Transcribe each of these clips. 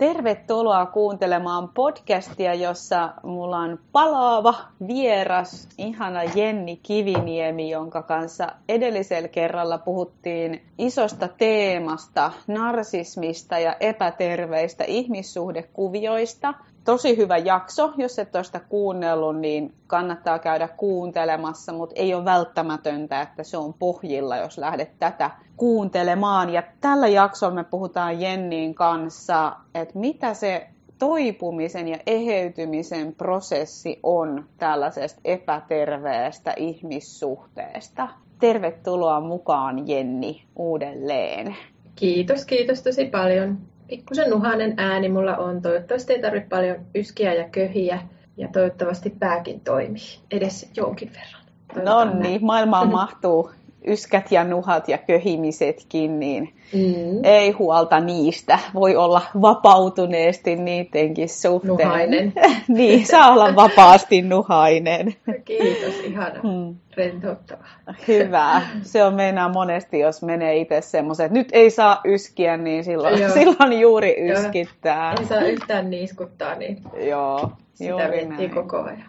Tervetuloa kuuntelemaan podcastia, jossa mulla on palaava vieras, ihana Jenni Kiviniemi, jonka kanssa edellisellä kerralla puhuttiin isosta teemasta, narsismista ja epäterveistä ihmissuhdekuvioista – tosi hyvä jakso. Jos et ole sitä kuunnellut, niin kannattaa käydä kuuntelemassa, mutta ei ole välttämätöntä, että se on pohjilla, jos lähdet tätä kuuntelemaan. Ja tällä jaksolla me puhutaan Jenniin kanssa, että mitä se toipumisen ja eheytymisen prosessi on tällaisesta epäterveestä ihmissuhteesta. Tervetuloa mukaan Jenni uudelleen. Kiitos, kiitos tosi paljon pikkusen nuhainen ääni mulla on. Toivottavasti ei tarvitse paljon yskiä ja köhiä ja toivottavasti pääkin toimii edes jonkin verran. no niin, maailmaan mahtuu yskät ja nuhat ja köhimisetkin, niin mm. ei huolta niistä. Voi olla vapautuneesti niidenkin suhteen. Nuhainen. niin, saa olla vapaasti nuhainen. Kiitos, ihana. Hmm. Rentouttavaa. Hyvä. Se on meinaa monesti, jos menee itse semmoisen, että nyt ei saa yskiä, niin silloin, silloin juuri yskittää. Ei saa yhtään niiskuttaa, niin Joo, sitä miettii koko ajan.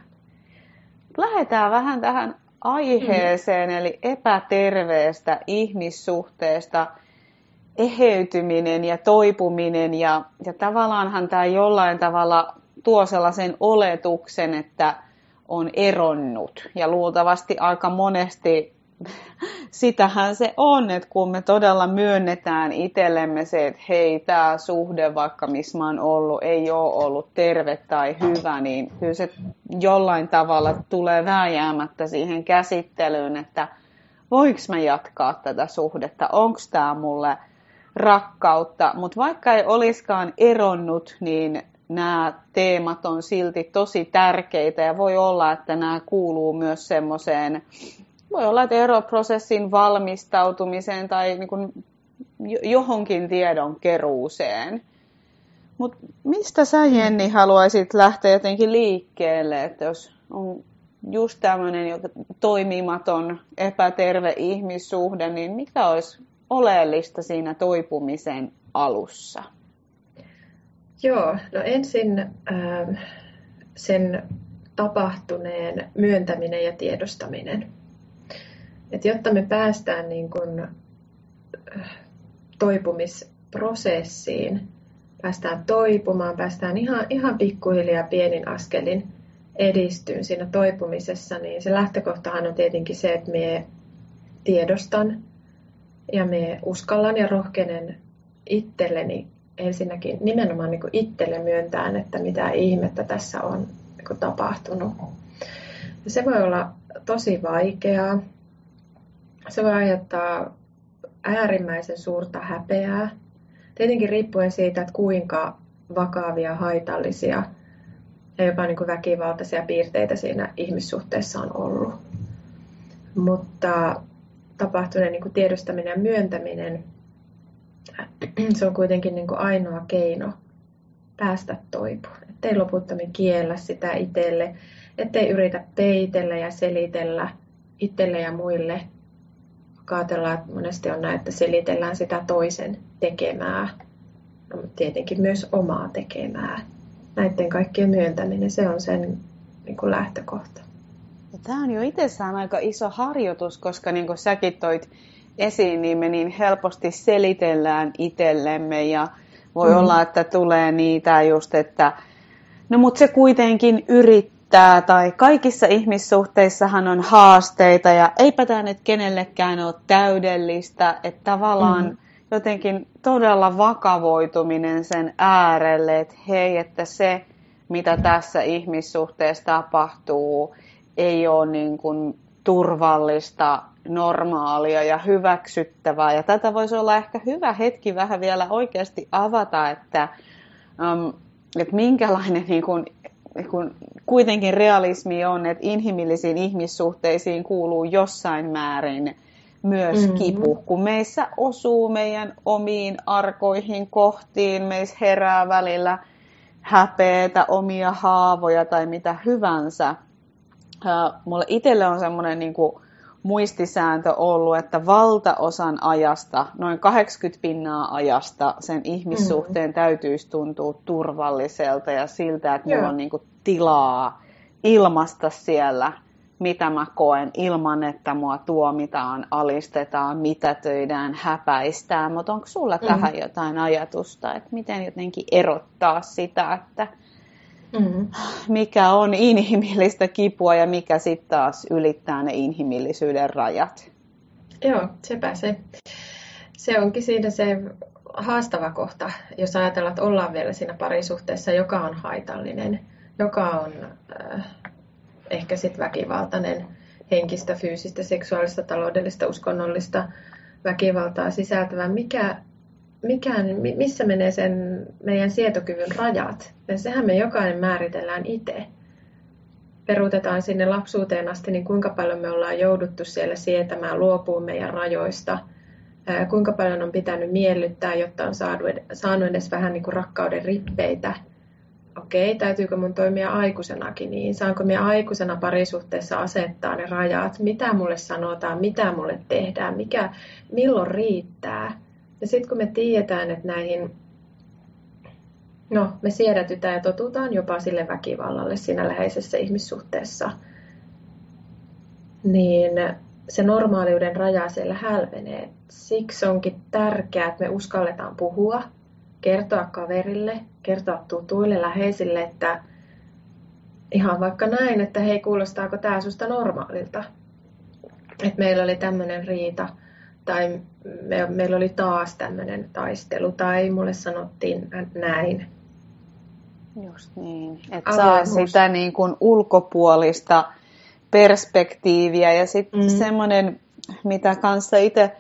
Lähdetään vähän tähän aiheeseen, eli epäterveestä ihmissuhteesta eheytyminen ja toipuminen. Ja, ja tavallaanhan tämä jollain tavalla tuo sellaisen oletuksen, että on eronnut. Ja luultavasti aika monesti sitähän se on, että kun me todella myönnetään itsellemme se, että hei, tämä suhde, vaikka missä mä oon ollut, ei ole ollut terve tai hyvä, niin kyllä se jollain tavalla tulee vääjäämättä siihen käsittelyyn, että voiko mä jatkaa tätä suhdetta, onko tämä mulle rakkautta, mutta vaikka ei olisikaan eronnut, niin nämä teemat on silti tosi tärkeitä ja voi olla, että nämä kuuluu myös semmoiseen voi olla, että eroprosessin valmistautumiseen tai niin kuin johonkin tiedon keruuseen. Mutta mistä sä, Jenni, haluaisit lähteä jotenkin liikkeelle, että jos on just tämmöinen toimimaton, epäterve ihmissuhde, niin mikä olisi oleellista siinä toipumisen alussa? Joo, no ensin äh, sen tapahtuneen myöntäminen ja tiedostaminen. Et jotta me päästään niin kun, äh, toipumisprosessiin, päästään toipumaan, päästään ihan, ihan pikkuhiljaa pienin askelin edistyyn siinä toipumisessa, niin se lähtökohtahan on tietenkin se, että me tiedostan ja me uskallan ja rohkenen itselleni ensinnäkin nimenomaan niin kuin itselle myöntään, että mitä ihmettä tässä on niin tapahtunut. Ja se voi olla tosi vaikeaa se voi aiheuttaa äärimmäisen suurta häpeää. Tietenkin riippuen siitä, että kuinka vakavia, haitallisia ja jopa niin kuin väkivaltaisia piirteitä siinä ihmissuhteessa on ollut. Mutta tapahtuneen niin kuin tiedostaminen ja myöntäminen, se on kuitenkin niin kuin ainoa keino päästä toipuun. Ettei loputtomin kiellä sitä itselle, ettei yritä peitellä ja selitellä itselle ja muille ajatellaan, että monesti on näin, että selitellään sitä toisen tekemää, no, tietenkin myös omaa tekemää. Näiden kaikkien myöntäminen, se on sen niin kuin lähtökohta. Ja tämä on jo itsessään aika iso harjoitus, koska niin kuin säkin toit esiin, niin me niin helposti selitellään itsellemme ja voi mm. olla, että tulee niitä just, että no mutta se kuitenkin yrittää riittää tai kaikissa ihmissuhteissahan on haasteita ja eipä tämä nyt kenellekään ole täydellistä, että tavallaan mm. jotenkin todella vakavoituminen sen äärelle, että hei, että se mitä tässä ihmissuhteessa tapahtuu ei ole niin kuin turvallista, normaalia ja hyväksyttävää. Ja tätä voisi olla ehkä hyvä hetki vähän vielä oikeasti avata, että, um, että minkälainen niin kuin kun kuitenkin realismi on, että inhimillisiin ihmissuhteisiin kuuluu jossain määrin myös mm-hmm. kipu. Kun meissä osuu meidän omiin arkoihin kohtiin, meissä herää välillä häpeätä, omia haavoja tai mitä hyvänsä. mulle itselle on semmoinen niin muistisääntö ollut, että valtaosan ajasta, noin 80 pinnaa ajasta, sen ihmissuhteen mm. täytyisi tuntua turvalliselta ja siltä, että mulla on niin kuin tilaa ilmasta siellä, mitä mä koen, ilman että mua tuomitaan, alistetaan, mitätöidään, häpäistään. Mutta onko sulla mm. tähän jotain ajatusta, että miten jotenkin erottaa sitä, että mm. mikä on inhimillistä kipua ja mikä sitten taas ylittää ne inhimillisyyden rajat? Joo, sepä se. Se onkin siinä se haastava kohta, jos ajatellaan, että ollaan vielä siinä parisuhteessa, joka on haitallinen, joka on äh, ehkä sitten väkivaltainen, henkistä, fyysistä, seksuaalista, taloudellista, uskonnollista väkivaltaa sisältävä. Mikä, mikä, missä menee sen meidän sietokyvyn rajat? Ja sehän me jokainen määritellään itse. Peruutetaan sinne lapsuuteen asti, niin kuinka paljon me ollaan jouduttu siellä sietämään, luopuu meidän rajoista, kuinka paljon on pitänyt miellyttää, jotta on saanut edes vähän niin kuin rakkauden rippeitä – okei, täytyykö mun toimia aikuisenakin niin, saanko minä aikuisena parisuhteessa asettaa ne rajat, mitä mulle sanotaan, mitä mulle tehdään, mikä, milloin riittää. Ja sitten kun me tiedetään, että näihin, no me siedätytään ja totutaan jopa sille väkivallalle siinä läheisessä ihmissuhteessa, niin se normaaliuden raja siellä hälvenee. Siksi onkin tärkeää, että me uskalletaan puhua, kertoa kaverille, kertoa tutuille, läheisille, että ihan vaikka näin, että hei, kuulostaako tämä susta normaalilta? Että meillä oli tämmöinen riita, tai me, meillä oli taas tämmöinen taistelu, tai mulle sanottiin näin. Just niin, että saa sitä niin kuin ulkopuolista perspektiiviä ja sitten mm. semmoinen, mitä kanssa itse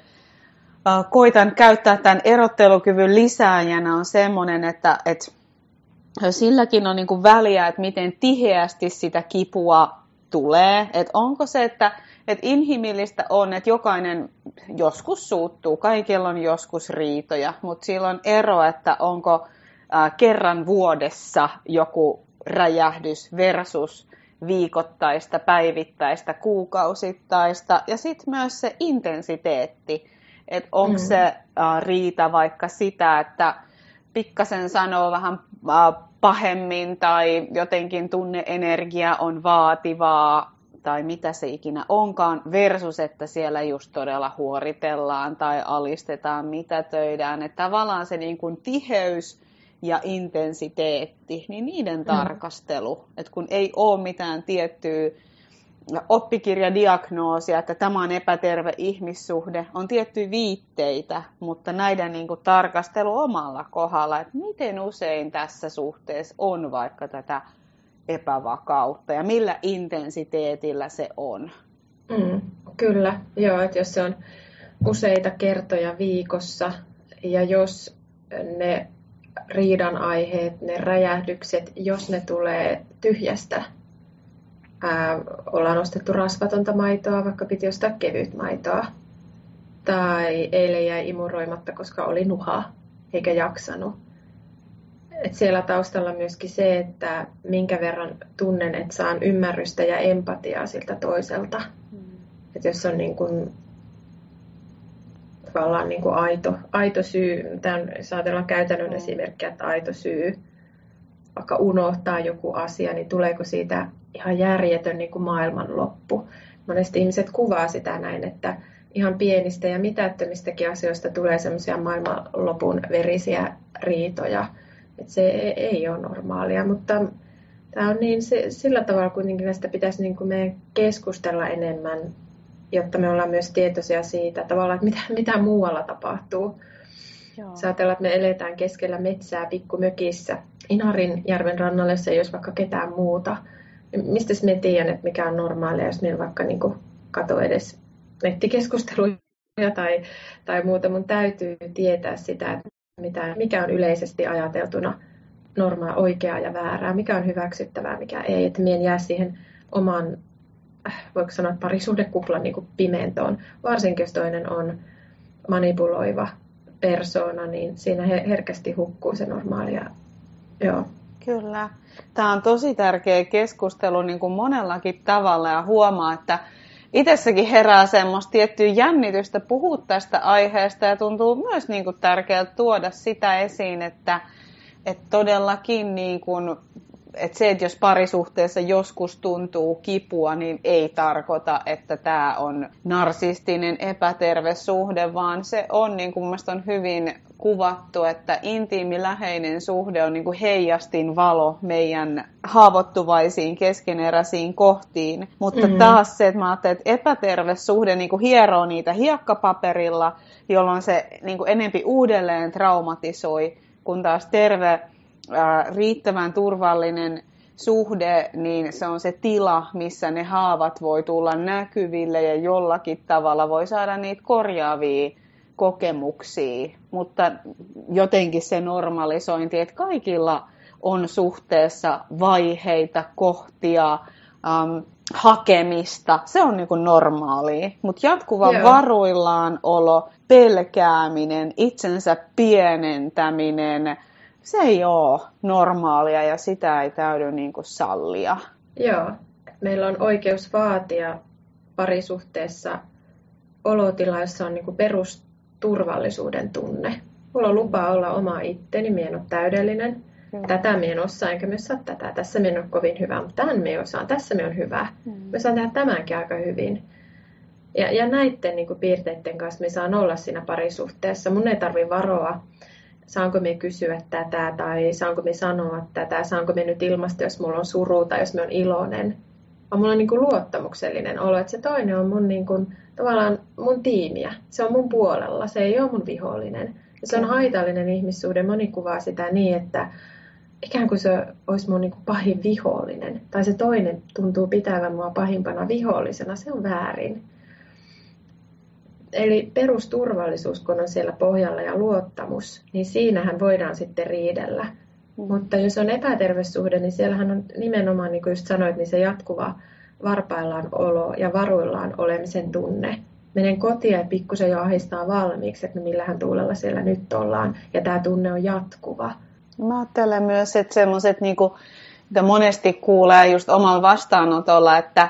koitan käyttää tämän erottelukyvyn lisääjänä on semmoinen, että, että silläkin on niin kuin väliä, että miten tiheästi sitä kipua tulee. Että onko se, että, että inhimillistä on, että jokainen joskus suuttuu, kaikilla on joskus riitoja, mutta sillä on ero, että onko kerran vuodessa joku räjähdys versus viikoittaista, päivittäistä, kuukausittaista. Ja sitten myös se intensiteetti. Että onko mm. se äh, riita vaikka sitä, että pikkasen sanoo vähän äh, pahemmin tai jotenkin tunneenergia on vaativaa tai mitä se ikinä onkaan, versus että siellä just todella huoritellaan tai alistetaan, mitä töidään. Että tavallaan se niin kuin tiheys ja intensiteetti, niin niiden mm. tarkastelu, että kun ei ole mitään tiettyä oppikirjadiagnoosia, että tämä on epäterve ihmissuhde, on tiettyjä viitteitä, mutta näiden niin kuin, tarkastelu omalla kohdalla, että miten usein tässä suhteessa on vaikka tätä epävakautta ja millä intensiteetillä se on. Mm, kyllä, joo, että jos se on useita kertoja viikossa ja jos ne riidan aiheet, ne räjähdykset, jos ne tulee tyhjästä ää, ollaan ostettu rasvatonta maitoa, vaikka piti ostaa kevyt maitoa. Tai eilen jäi imuroimatta, koska oli nuha eikä jaksanut. Siellä taustalla myöskin se, että minkä verran tunnen, että saan ymmärrystä ja empatiaa siltä toiselta. Mm. Et jos on niin kun, tavallaan niin kuin aito, aito syy, tämän, jos ajatellaan käytännön mm. esimerkkiä, että aito syy vaikka unohtaa joku asia, niin tuleeko siitä ihan järjetön niin kuin maailmanloppu. Monesti ihmiset kuvaa sitä näin, että ihan pienistä ja mitättömistäkin asioista tulee semmoisia maailmanlopun verisiä riitoja. Että se ei ole normaalia, mutta tämä on niin sillä tavalla kuitenkin näistä pitäisi niin kuin meidän keskustella enemmän, jotta me ollaan myös tietoisia siitä tavallaan, että mitä, mitä muualla tapahtuu. Joo. Saatellaan, että me eletään keskellä metsää pikkumökissä. Inarin järven rannalle se ei olisi vaikka ketään muuta mistä me tiedän, että mikä on normaalia, jos meillä vaikka niin kato edes nettikeskusteluja tai, tai muuta. Mun täytyy tietää sitä, että mitä, mikä on yleisesti ajateltuna normaa, oikeaa ja väärää, mikä on hyväksyttävää, mikä ei. Että mien jää siihen oman, äh, voiko sanoa, parisuhdekuplan niin pimentoon. Varsinkin jos toinen on manipuloiva persona, niin siinä herkästi hukkuu se normaalia. Joo. Kyllä. Tämä on tosi tärkeä keskustelu niin kuin monellakin tavalla ja huomaa, että itsessäkin herää semmoista tiettyä jännitystä puhua tästä aiheesta ja tuntuu myös niin kuin tärkeältä tuoda sitä esiin, että, että todellakin niin kuin että se, että jos parisuhteessa joskus tuntuu kipua, niin ei tarkoita, että tämä on narsistinen epäterve suhde, vaan se on, niin kuin on hyvin kuvattu, että intiimi läheinen suhde on niin kuin heijastin valo meidän haavoittuvaisiin keskeneräisiin kohtiin. Mutta mm-hmm. taas se, että mä ajattelen, että epäterve suhde niin kuin hieroo niitä hiekkapaperilla, jolloin se niin kuin enempi uudelleen traumatisoi, kun taas terve riittävän turvallinen suhde, niin se on se tila, missä ne haavat voi tulla näkyville ja jollakin tavalla voi saada niitä korjaavia kokemuksia. Mutta jotenkin se normalisointi, että kaikilla on suhteessa vaiheita, kohtia, ähm, hakemista, se on niinku normaalia. Mutta jatkuva Joo. varuillaan olo, pelkääminen, itsensä pienentäminen, se ei ole normaalia ja sitä ei täydy niin kuin sallia. Joo, meillä on oikeus vaatia parisuhteessa olotila, jossa on niin kuin perusturvallisuuden tunne. Mulla on lupa olla oma itteni, minä en ole täydellinen. Mm. Tätä minä en osaa, enkä myös saa tätä. Tässä minä en ole kovin hyvä, mutta tämän minä osaan. Tässä minä on hyvä. Mm. Mä saan tehdä tämänkin aika hyvin. Ja, ja näiden niin kuin, piirteiden kanssa me saan olla siinä parisuhteessa. Mun ei tarvi varoa saanko me kysyä tätä tai saanko me sanoa tätä, saanko me nyt ilmaista, jos mulla on suru tai jos me on iloinen. Vaan mulla on niin kuin luottamuksellinen olo, että se toinen on mun, niin kuin, tavallaan mun tiimiä. Se on mun puolella, se ei ole mun vihollinen. Ja se on haitallinen ihmissuhde. Moni kuvaa sitä niin, että ikään kuin se olisi mun niin kuin pahin vihollinen. Tai se toinen tuntuu pitävän mua pahimpana vihollisena. Se on väärin. Eli perusturvallisuus, kun on siellä pohjalla ja luottamus, niin siinähän voidaan sitten riidellä. Mm. Mutta jos on epäterve suhde, niin siellähän on nimenomaan, niin kuin just sanoit, niin se jatkuva varpaillaan olo ja varuillaan olemisen tunne. Menen kotiin ja pikkusen jo ahistaa valmiiksi, että no millähän tuulella siellä nyt ollaan. Ja tämä tunne on jatkuva. Mä ajattelen myös, että semmoiset, niin kuin, mitä monesti kuulee just omalla vastaanotolla, että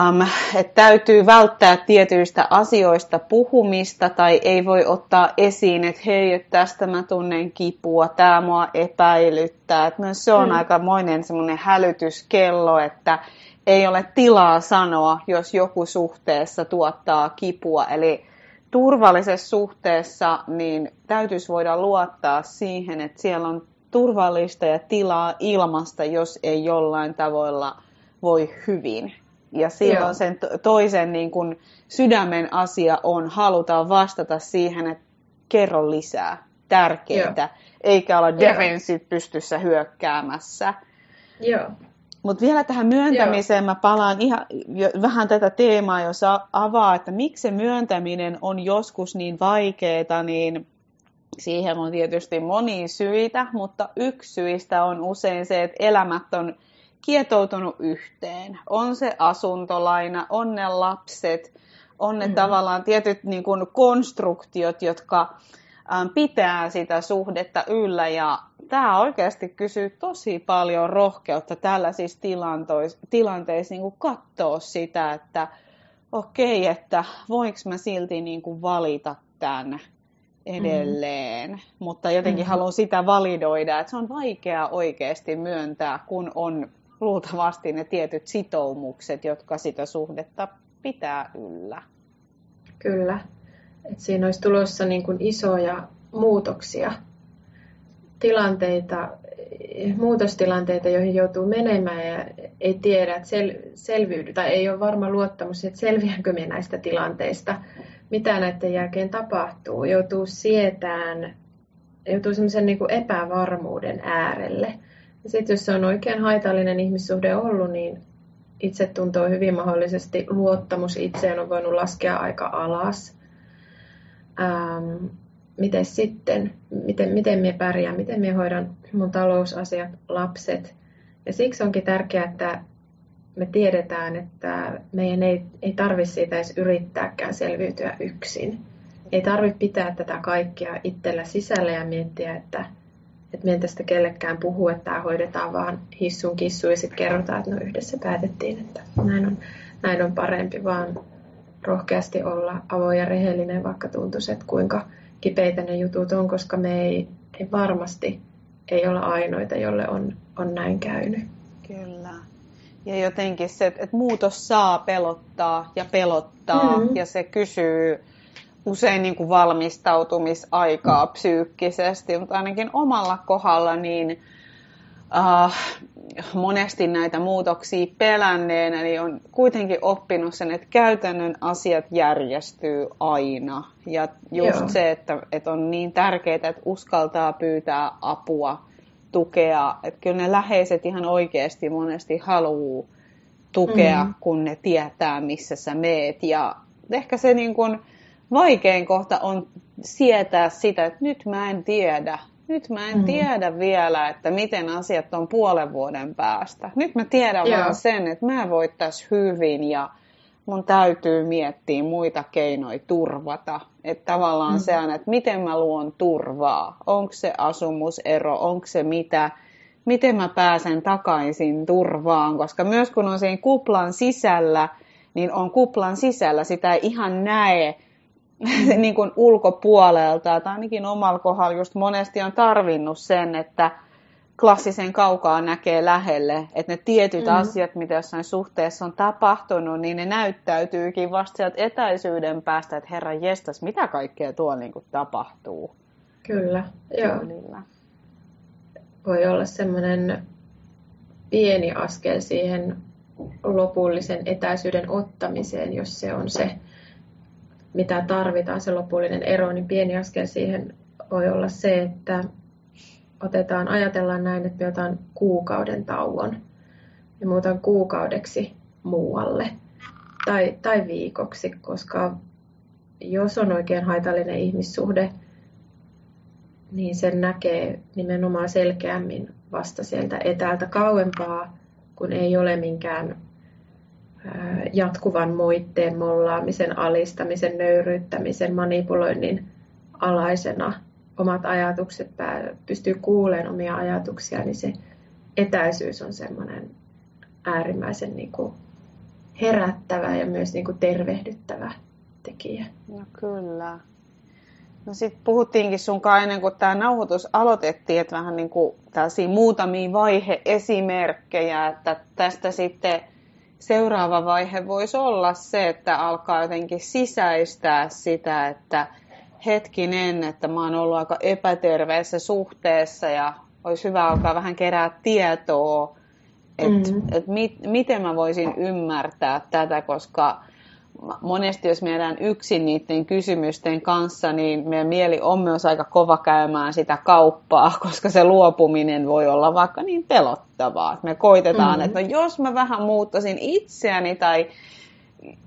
um, että täytyy välttää tietyistä asioista puhumista tai ei voi ottaa esiin, että hei, että tästä mä tunnen kipua, tämä mua epäilyttää. Että myös se on mm. aikamoinen semmoinen hälytyskello, että ei ole tilaa sanoa, jos joku suhteessa tuottaa kipua. Eli turvallisessa suhteessa niin täytyisi voida luottaa siihen, että siellä on turvallista ja tilaa ilmasta, jos ei jollain tavoilla voi hyvin. Ja silloin Joo. sen toisen niin kuin sydämen asia on, halutaan vastata siihen, että kerro lisää, tärkeää, eikä olla defenssit pystyssä hyökkäämässä. Joo. Mutta vielä tähän myöntämiseen Joo. mä palaan ihan vähän tätä teemaa, jos avaa, että miksi se myöntäminen on joskus niin vaikeaa, niin siihen on tietysti monia syitä, mutta yksi syistä on usein se, että elämät on kietoutunut yhteen. On se asuntolaina, on ne lapset, on ne mm. tavallaan tietyt niin kuin konstruktiot, jotka ähm, pitää sitä suhdetta yllä. Ja tämä oikeasti kysyy tosi paljon rohkeutta tällaisissa tilanteissa niin kuin katsoa sitä, että okei, okay, että voinko mä silti niin kuin valita tämän edelleen, mm. mutta jotenkin mm. haluan sitä validoida, että se on vaikea oikeasti myöntää, kun on luultavasti ne tietyt sitoumukset, jotka sitä suhdetta pitää yllä. Kyllä. Et siinä olisi tulossa niin kuin isoja muutoksia, tilanteita, muutostilanteita, joihin joutuu menemään ja ei tiedä, että sel, selviydy, tai ei ole varma luottamus, että selviänkö me näistä tilanteista, mitä näiden jälkeen tapahtuu. Joutuu sietään, joutuu semmoisen niin epävarmuuden äärelle. Ja sitten jos se on oikein haitallinen ihmissuhde ollut, niin itse tuntuu hyvin mahdollisesti luottamus itseen on voinut laskea aika alas. Ähm, miten sitten, miten, miten minä pärjään, miten minä hoidan mun talousasiat, lapset. Ja siksi onkin tärkeää, että me tiedetään, että meidän ei, ei tarvitse siitä edes yrittääkään selviytyä yksin. Ei tarvitse pitää tätä kaikkea itsellä sisällä ja miettiä, että että me tästä kellekään puhu, että tämä hoidetaan vaan hissun kissu ja sitten kerrotaan, että no yhdessä päätettiin, että näin on näin on parempi, vaan rohkeasti olla avoin ja rehellinen, vaikka tuntuisi, että kuinka kipeitä ne jutut on, koska me ei, ei varmasti ei olla ainoita, jolle on, on näin käynyt. Kyllä. Ja jotenkin se, että muutos saa pelottaa ja pelottaa mm-hmm. ja se kysyy usein niin kuin valmistautumisaikaa psyykkisesti, mutta ainakin omalla kohdalla niin uh, monesti näitä muutoksia pelänneenä, niin on kuitenkin oppinut sen, että käytännön asiat järjestyy aina. Ja just Joo. se, että, että on niin tärkeää, että uskaltaa pyytää apua, tukea. Että kyllä ne läheiset ihan oikeasti monesti haluaa tukea, mm. kun ne tietää, missä sä meet. Ja ehkä se niin kuin vaikein kohta on sietää sitä, että nyt mä en tiedä, nyt mä en mm. tiedä vielä, että miten asiat on puolen vuoden päästä. Nyt mä tiedän Joo. vaan sen, että mä voittais hyvin ja mun täytyy miettiä muita keinoja turvata. Että tavallaan mm. se on, että miten mä luon turvaa. Onko se asumusero, onko se mitä, miten mä pääsen takaisin turvaan. Koska myös kun on siinä kuplan sisällä, niin on kuplan sisällä, sitä ei ihan näe niin kuin ulkopuolelta, tai ainakin omalla kohdalla just monesti on tarvinnut sen, että klassisen kaukaa näkee lähelle, että ne tietyt mm. asiat, mitä jossain suhteessa on tapahtunut, niin ne näyttäytyykin vasta sieltä etäisyyden päästä, että herra jestas, mitä kaikkea tuolla niin kuin tapahtuu. Kyllä, joo. Voi olla semmoinen pieni askel siihen lopullisen etäisyyden ottamiseen, jos se on se mitä tarvitaan, se lopullinen ero, niin pieni askel siihen voi olla se, että otetaan, ajatellaan näin, että me otan kuukauden tauon ja muutan kuukaudeksi muualle tai, tai viikoksi, koska jos on oikein haitallinen ihmissuhde, niin sen näkee nimenomaan selkeämmin vasta sieltä etäältä kauempaa, kun ei ole minkään jatkuvan moitteen, mollaamisen, alistamisen, nöyryyttämisen, manipuloinnin alaisena omat ajatukset, pystyy kuulemaan omia ajatuksia, niin se etäisyys on semmoinen äärimmäisen niin kuin herättävä ja myös niin kuin tervehdyttävä tekijä. No kyllä. No sitten puhuttiinkin sun ennen kuin tämä nauhoitus aloitettiin, että vähän niin kuin tällaisia muutamia vaihe-esimerkkejä, että tästä sitten seuraava vaihe voisi olla se, että alkaa jotenkin sisäistää sitä, että hetkinen, että mä oon ollut aika epäterveessä suhteessa ja olisi hyvä alkaa vähän kerää tietoa, että mm. et mit, miten mä voisin ymmärtää tätä, koska monesti jos me jäädään yksin niiden kysymysten kanssa, niin meidän mieli on myös aika kova käymään sitä kauppaa, koska se luopuminen voi olla vaikka niin pelottavaa. Me koitetaan, mm-hmm. että no jos mä vähän muuttaisin itseäni tai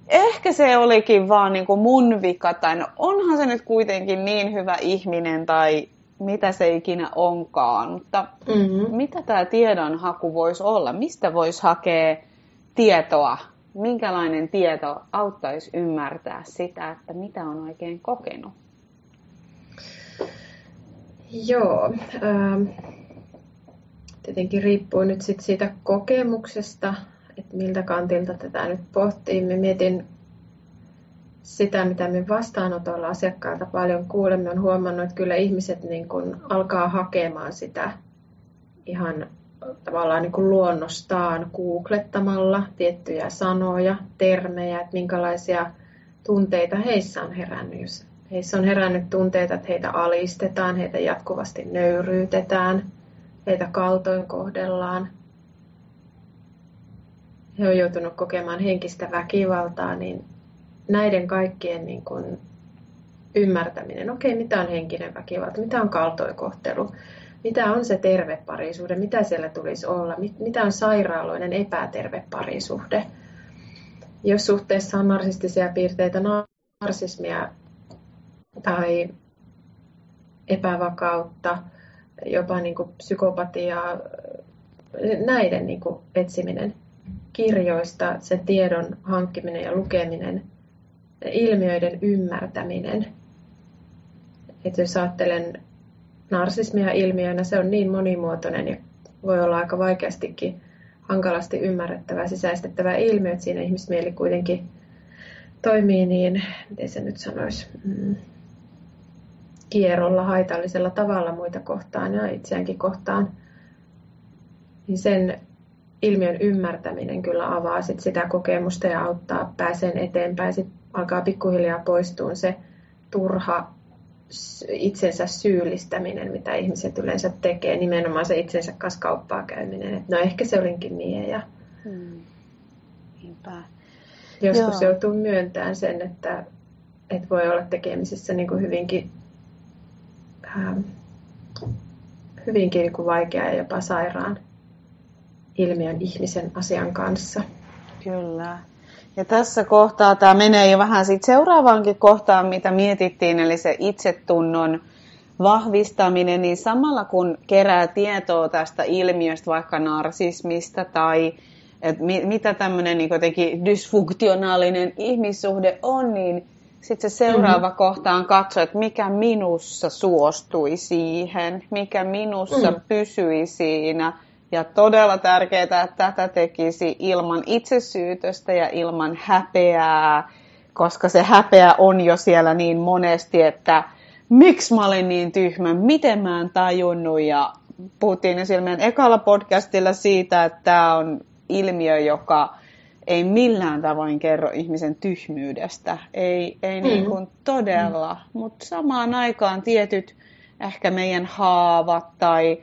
ehkä se olikin vaan niin kuin mun vika tai no onhan se nyt kuitenkin niin hyvä ihminen tai mitä se ikinä onkaan. Mutta mm-hmm. mitä tämä tiedonhaku voisi olla? Mistä voisi hakea tietoa minkälainen tieto auttaisi ymmärtää sitä, että mitä on oikein kokenut? Joo, ähm, tietenkin riippuu nyt sit siitä kokemuksesta, että miltä kantilta tätä nyt pohtii. Me mietin sitä, mitä me vastaanotolla asiakkailta paljon kuulemme, on huomannut, että kyllä ihmiset niin kun alkaa hakemaan sitä ihan tavallaan niin kuin luonnostaan googlettamalla tiettyjä sanoja, termejä, että minkälaisia tunteita heissä on herännyt. Jos heissä on herännyt tunteita, että heitä alistetaan, heitä jatkuvasti nöyryytetään, heitä kaltoin kohdellaan. He on joutunut kokemaan henkistä väkivaltaa, niin näiden kaikkien niin kuin ymmärtäminen, okei, mitä on henkinen väkivalta, mitä on kaltoinkohtelu, mitä on se terve parisuhde, mitä siellä tulisi olla, mitä on sairaaloinen epäterve parisuhde. Jos suhteessa on narsistisia piirteitä, narsismia tai epävakautta, jopa niin kuin psykopatiaa, näiden niin kuin etsiminen kirjoista, sen tiedon hankkiminen ja lukeminen, ilmiöiden ymmärtäminen. Että jos ajattelen narsismia ilmiönä, se on niin monimuotoinen ja voi olla aika vaikeastikin hankalasti ymmärrettävä, sisäistettävä ilmiö, että siinä ihmismieli kuitenkin toimii niin, miten se nyt sanoisi, mm, kierrolla haitallisella tavalla muita kohtaan ja itseäänkin kohtaan, niin sen ilmiön ymmärtäminen kyllä avaa sit sitä kokemusta ja auttaa pääseen eteenpäin. Sitten alkaa pikkuhiljaa poistua se turha itsensä syyllistäminen, mitä ihmiset yleensä tekee, nimenomaan se itsensä kanssa kauppaa käyminen. Et no ehkä se olinkin niin ja hmm. joskus Joo. joutuu myöntämään sen, että, että voi olla tekemisissä niin kuin hyvinkin, ähm, hyvinkin niin kuin vaikea ja jopa sairaan ilmiön ihmisen asian kanssa. Kyllä. Ja tässä kohtaa tämä menee jo vähän siitä seuraavaankin kohtaan, mitä mietittiin, eli se itsetunnon vahvistaminen, niin samalla kun kerää tietoa tästä ilmiöstä, vaikka narsismista tai että mitä tämmöinen niin jotenkin dysfunktionaalinen ihmissuhde on, niin sitten se seuraava mm-hmm. kohta on katsoa, että mikä minussa suostui siihen, mikä minussa mm. pysyi siinä – ja todella tärkeää, että tätä tekisi ilman itsesyytöstä ja ilman häpeää, koska se häpeä on jo siellä niin monesti, että miksi mä olin niin tyhmä, miten mä en tajunnut. Ja puhuttiin esillä meidän ekalla podcastilla siitä, että tämä on ilmiö, joka ei millään tavoin kerro ihmisen tyhmyydestä. Ei, ei mm. niin kuin todella, mm. mutta samaan aikaan tietyt ehkä meidän haavat tai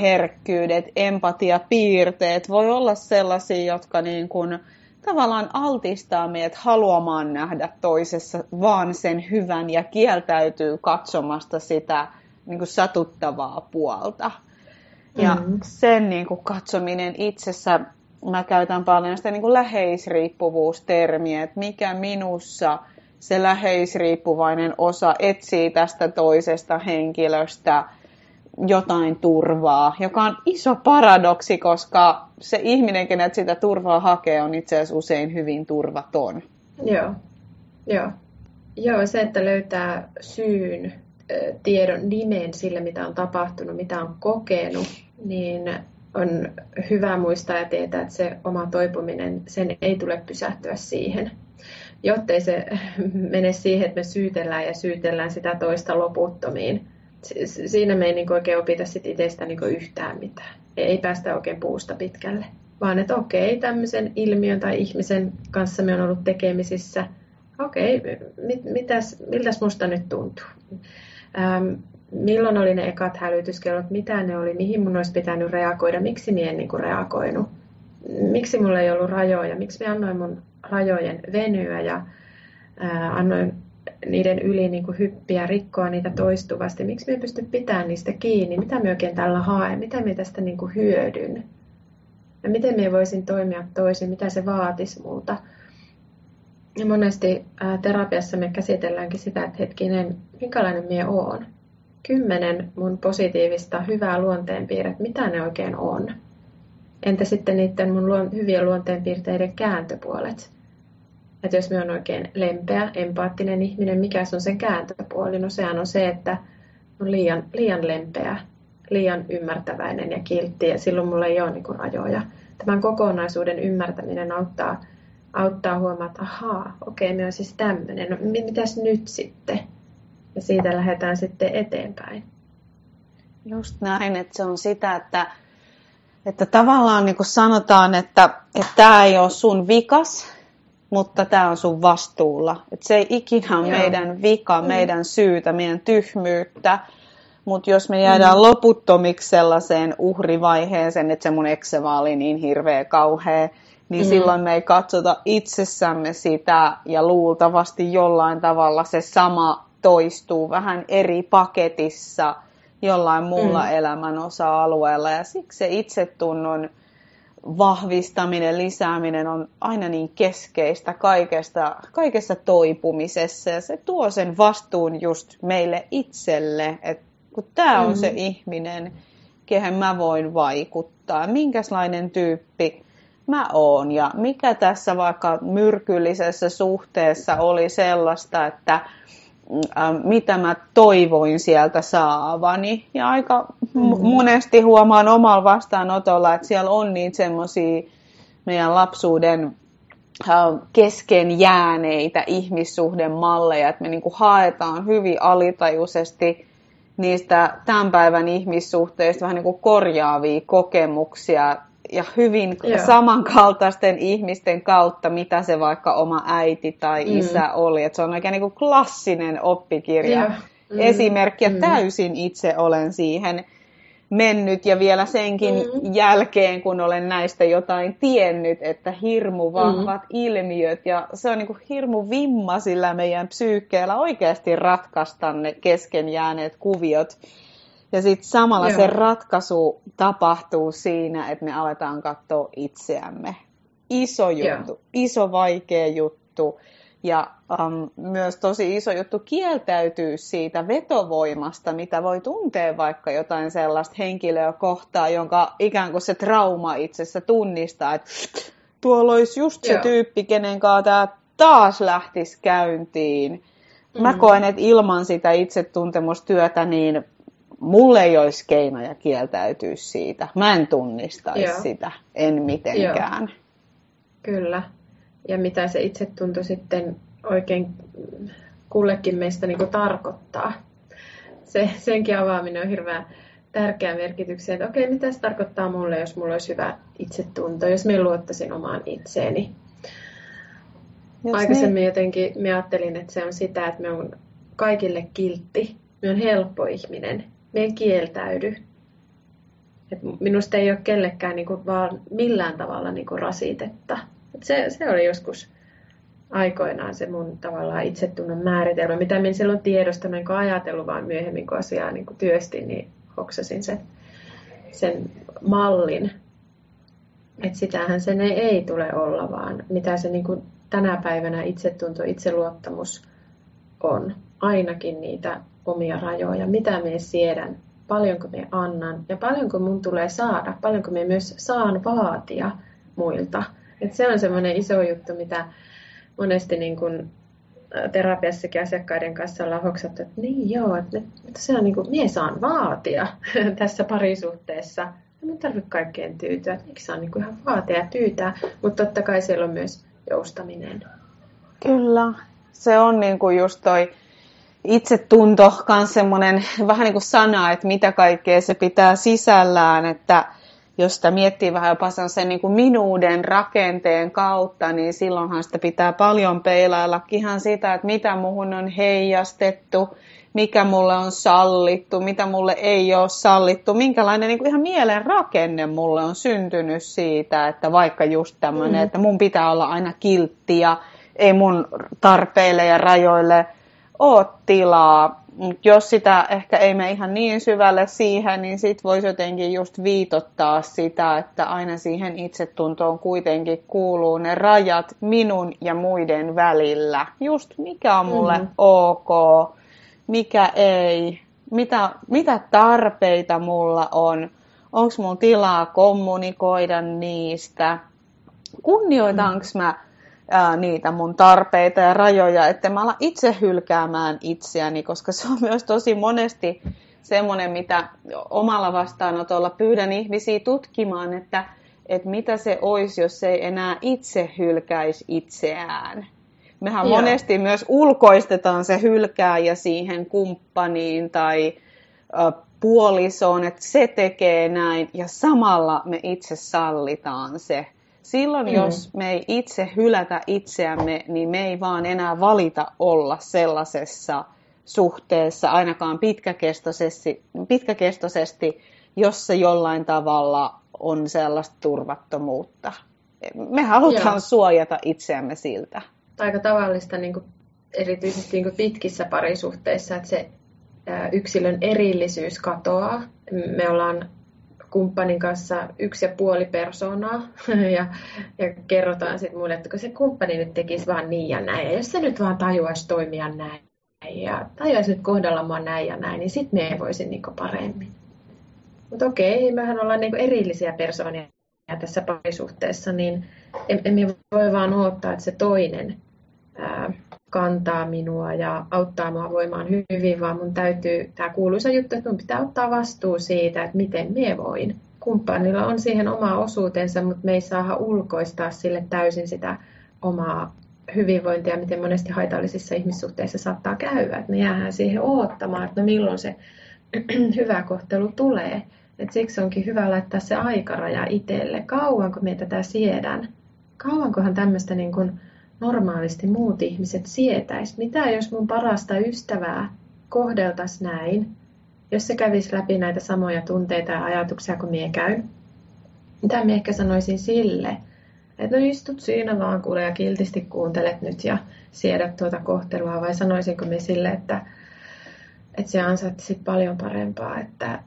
herkkyydet, empatiapiirteet voi olla sellaisia, jotka niin kuin tavallaan altistaa meidät haluamaan nähdä toisessa vaan sen hyvän ja kieltäytyy katsomasta sitä niin kuin satuttavaa puolta. Ja mm-hmm. sen niin kuin katsominen itsessä, mä käytän paljon sitä niin kuin läheisriippuvuustermiä, että mikä minussa se läheisriippuvainen osa etsii tästä toisesta henkilöstä – jotain turvaa, joka on iso paradoksi, koska se ihminen, kenet sitä turvaa hakee, on itse asiassa usein hyvin turvaton. Joo, joo. Joo, se, että löytää syyn, tiedon, nimen sille, mitä on tapahtunut, mitä on kokenut, niin on hyvä muistaa ja tietää, että se oma toipuminen, sen ei tule pysähtyä siihen. Jottei se mene siihen, että me syytellään ja syytellään sitä toista loputtomiin, siinä me ei niin oikein opita sit itsestä niin yhtään mitään. Ei päästä oikein puusta pitkälle. Vaan että okei, tämmöisen ilmiön tai ihmisen kanssa me on ollut tekemisissä. Okei, mit, mitäs, miltäs musta nyt tuntuu? Ähm, milloin oli ne ekat hälytyskellot, mitä ne oli, mihin mun olisi pitänyt reagoida, miksi minä en niin kuin reagoinut, miksi mulla ei ollut rajoja, miksi minä annoin mun rajojen venyä ja ää, annoin niiden yli niin kuin hyppiä, rikkoa niitä toistuvasti. Miksi me ei pysty pitämään niistä kiinni? Mitä me oikein tällä haen? Mitä me tästä niin kuin hyödyn? Ja miten me voisin toimia toisin? Mitä se vaatisi multa? Ja monesti ää, terapiassa me käsitelläänkin sitä, että hetkinen, minkälainen minä oon? Kymmenen mun positiivista, hyvää luonteenpiirrettä, mitä ne oikein on? Entä sitten niiden mun luon, hyvien luonteenpiirteiden kääntöpuolet? Että jos me on oikein lempeä, empaattinen ihminen, mikä se on sen kääntöpuoli? No sehän on se, että on liian, liian lempeä, liian ymmärtäväinen ja kiltti ja silloin mulla ei ole niin kuin rajoja. Tämän kokonaisuuden ymmärtäminen auttaa, auttaa huomaa, että ahaa, okei, me on siis tämmöinen, no mitäs nyt sitten? Ja siitä lähdetään sitten eteenpäin. Just näin, että se on sitä, että, että tavallaan niin kuin sanotaan, että, että tämä ei ole sun vikas, mutta tämä on sun vastuulla. Et se ei ikinä ole Joo. meidän vika, mm. meidän syytä, meidän tyhmyyttä. Mutta jos me jäädään mm. loputtomiksi sellaiseen uhrivaiheeseen, että se mun eksema oli niin hirveä kauhea, niin mm. silloin me ei katsota itsessämme sitä ja luultavasti jollain tavalla se sama toistuu vähän eri paketissa jollain muulla mm. elämän osa-alueella. Ja siksi se itsetunnon vahvistaminen, lisääminen on aina niin keskeistä kaikesta, kaikessa toipumisessa ja se tuo sen vastuun just meille itselle, että kun tämä on mm. se ihminen, kehen mä voin vaikuttaa, minkälainen tyyppi mä oon ja mikä tässä vaikka myrkyllisessä suhteessa oli sellaista, että mitä mä toivoin sieltä saavani. Ja aika mm. monesti huomaan omalla vastaanotolla, että siellä on niitä semmoisia meidän lapsuuden kesken jääneitä ihmissuhdemalleja, että me niin kuin haetaan hyvin alitajuisesti niistä tämän päivän ihmissuhteista vähän niin kuin korjaavia kokemuksia ja hyvin Joo. samankaltaisten ihmisten kautta, mitä se vaikka oma äiti tai mm. isä oli. Et se on oikein niin kuin klassinen oppikirja. Mm. Esimerkki ja mm. täysin itse olen siihen mennyt ja vielä senkin mm. jälkeen, kun olen näistä jotain tiennyt, että hirmu vahvat mm. ilmiöt ja se on niin kuin hirmu vimma sillä meidän psyykkeellä oikeasti ratkaista ne kesken jääneet kuviot. Ja sitten samalla Joo. se ratkaisu tapahtuu siinä, että me aletaan katsoa itseämme. Iso juttu, Joo. iso vaikea juttu ja um, myös tosi iso juttu kieltäytyy siitä vetovoimasta, mitä voi tuntea vaikka jotain sellaista henkilöä kohtaa, jonka ikään kuin se trauma itsessä tunnistaa, että tuolla olisi just se Joo. tyyppi, kenen kanssa tämä taas lähtisi käyntiin. Mä mm. koen, että ilman sitä itsetuntemustyötä, niin mulle ei olisi keinoja kieltäytyä siitä. Mä en tunnistaisi Joo. sitä, en mitenkään. Joo. Kyllä ja mitä se itsetunto sitten oikein kullekin meistä niin kuin tarkoittaa. Se, senkin avaaminen on hirveän tärkeä merkityksen, että okei, mitä se tarkoittaa mulle, jos mulla olisi hyvä itsetunto, jos minä luottaisin omaan itseeni. Jos Aikaisemmin niin. jotenkin me ajattelin, että se on sitä, että me on kaikille kiltti, me on helppo ihminen, me kieltäydy. Et minusta ei ole kellekään niin kuin vaan millään tavalla niin kuin rasitetta se, se oli joskus aikoinaan se mun tavallaan itsetunnon määritelmä, mitä minä silloin tiedostanut enkä ajatellut, vaan myöhemmin kun asiaa niin kuin työstin, niin hoksasin sen, sen mallin. Että sitähän sen ei, ei tule olla, vaan mitä se niin kuin tänä päivänä itsetunto, itseluottamus on. Ainakin niitä omia rajoja, mitä me siedän, paljonko me annan? Ja paljonko mun tulee saada, paljonko me myös saan vaatia muilta – et se on semmoinen iso juttu, mitä monesti niin kun terapiassakin asiakkaiden kanssa ollaan hoksattu, että niin joo, että, se on niin kuin, mie saan vaatia tässä parisuhteessa. En tarvitse kaikkeen tyytyä, että miksi saa niin kuin ihan vaatia ja tyytää, mutta totta kai siellä on myös joustaminen. Kyllä, se on niin kuin just toi itsetunto, myös semmoinen vähän niin kuin sana, että mitä kaikkea se pitää sisällään, että jos sitä miettii vähän jopa sen niin kuin minuuden rakenteen kautta, niin silloinhan sitä pitää paljon peilailla ihan sitä, että mitä muhun on heijastettu, mikä mulle on sallittu, mitä mulle ei ole sallittu, minkälainen niin kuin ihan mielen rakenne mulle on syntynyt siitä, että vaikka just tämmöinen, mm. että mun pitää olla aina kiltti ja ei mun tarpeille ja rajoille ole tilaa jos sitä ehkä ei mene ihan niin syvälle siihen, niin sit voisi jotenkin just viitottaa sitä, että aina siihen itsetuntoon kuitenkin kuuluu ne rajat minun ja muiden välillä. Just mikä on mulle mm-hmm. ok, mikä ei, mitä, mitä tarpeita mulla on, onko mulla tilaa kommunikoida niistä, kunnioitanko mm. mä ää, niitä mun tarpeita ja rajoja, että mä ala itse hylkäämään itseäni, koska se on myös tosi monesti semmoinen, mitä omalla vastaanotolla pyydän ihmisiä tutkimaan, että, että mitä se olisi, jos ei enää itse hylkäisi itseään. Mehän Joo. monesti myös ulkoistetaan se hylkääjä siihen kumppaniin tai puolisoon, että se tekee näin ja samalla me itse sallitaan se. Silloin, mm. jos me ei itse hylätä itseämme, niin me ei vaan enää valita olla sellaisessa suhteessa, ainakaan pitkäkestoisesti, pitkäkestoisesti jos se jollain tavalla on sellaista turvattomuutta. Me halutaan Joo. suojata itseämme siltä. Aika tavallista niin kuin, erityisesti niin kuin pitkissä parisuhteissa, että se yksilön erillisyys katoaa. Me ollaan kumppanin kanssa yksi ja puoli persoonaa ja, ja kerrotaan sitten muille, että kun se kumppani nyt tekisi vaan niin ja näin, ja jos se nyt vaan tajuaisi toimia näin ja tajuaisi nyt kohdella mua näin ja näin, niin sitten me voisin niinku paremmin. Mutta okei, mehän ollaan niinku erillisiä persoonia tässä parisuhteessa, niin emme voi vaan odottaa, että se toinen ää, kantaa minua ja auttaa mua voimaan hyvin, vaan mun täytyy, tämä kuuluisa juttu, että mun pitää ottaa vastuu siitä, että miten me voin. Kumppanilla on siihen oma osuutensa, mutta me ei saa ulkoistaa sille täysin sitä omaa hyvinvointia, miten monesti haitallisissa ihmissuhteissa saattaa käydä. Me jäähän siihen oottamaan, että no milloin se hyvä kohtelu tulee. Et siksi onkin hyvä laittaa se aikaraja itselle. Kauanko me tätä siedän? Kauankohan tämmöistä niin kuin normaalisti muut ihmiset sietäisi? Mitä jos mun parasta ystävää kohdeltaisi näin? Jos se kävisi läpi näitä samoja tunteita ja ajatuksia kuin mie käyn? Mitä minä ehkä sanoisin sille? Että no istut siinä vaan kuule ja kiltisti kuuntelet nyt ja siedät tuota kohtelua vai sanoisinko me sille, että, että se ansaitti paljon parempaa, että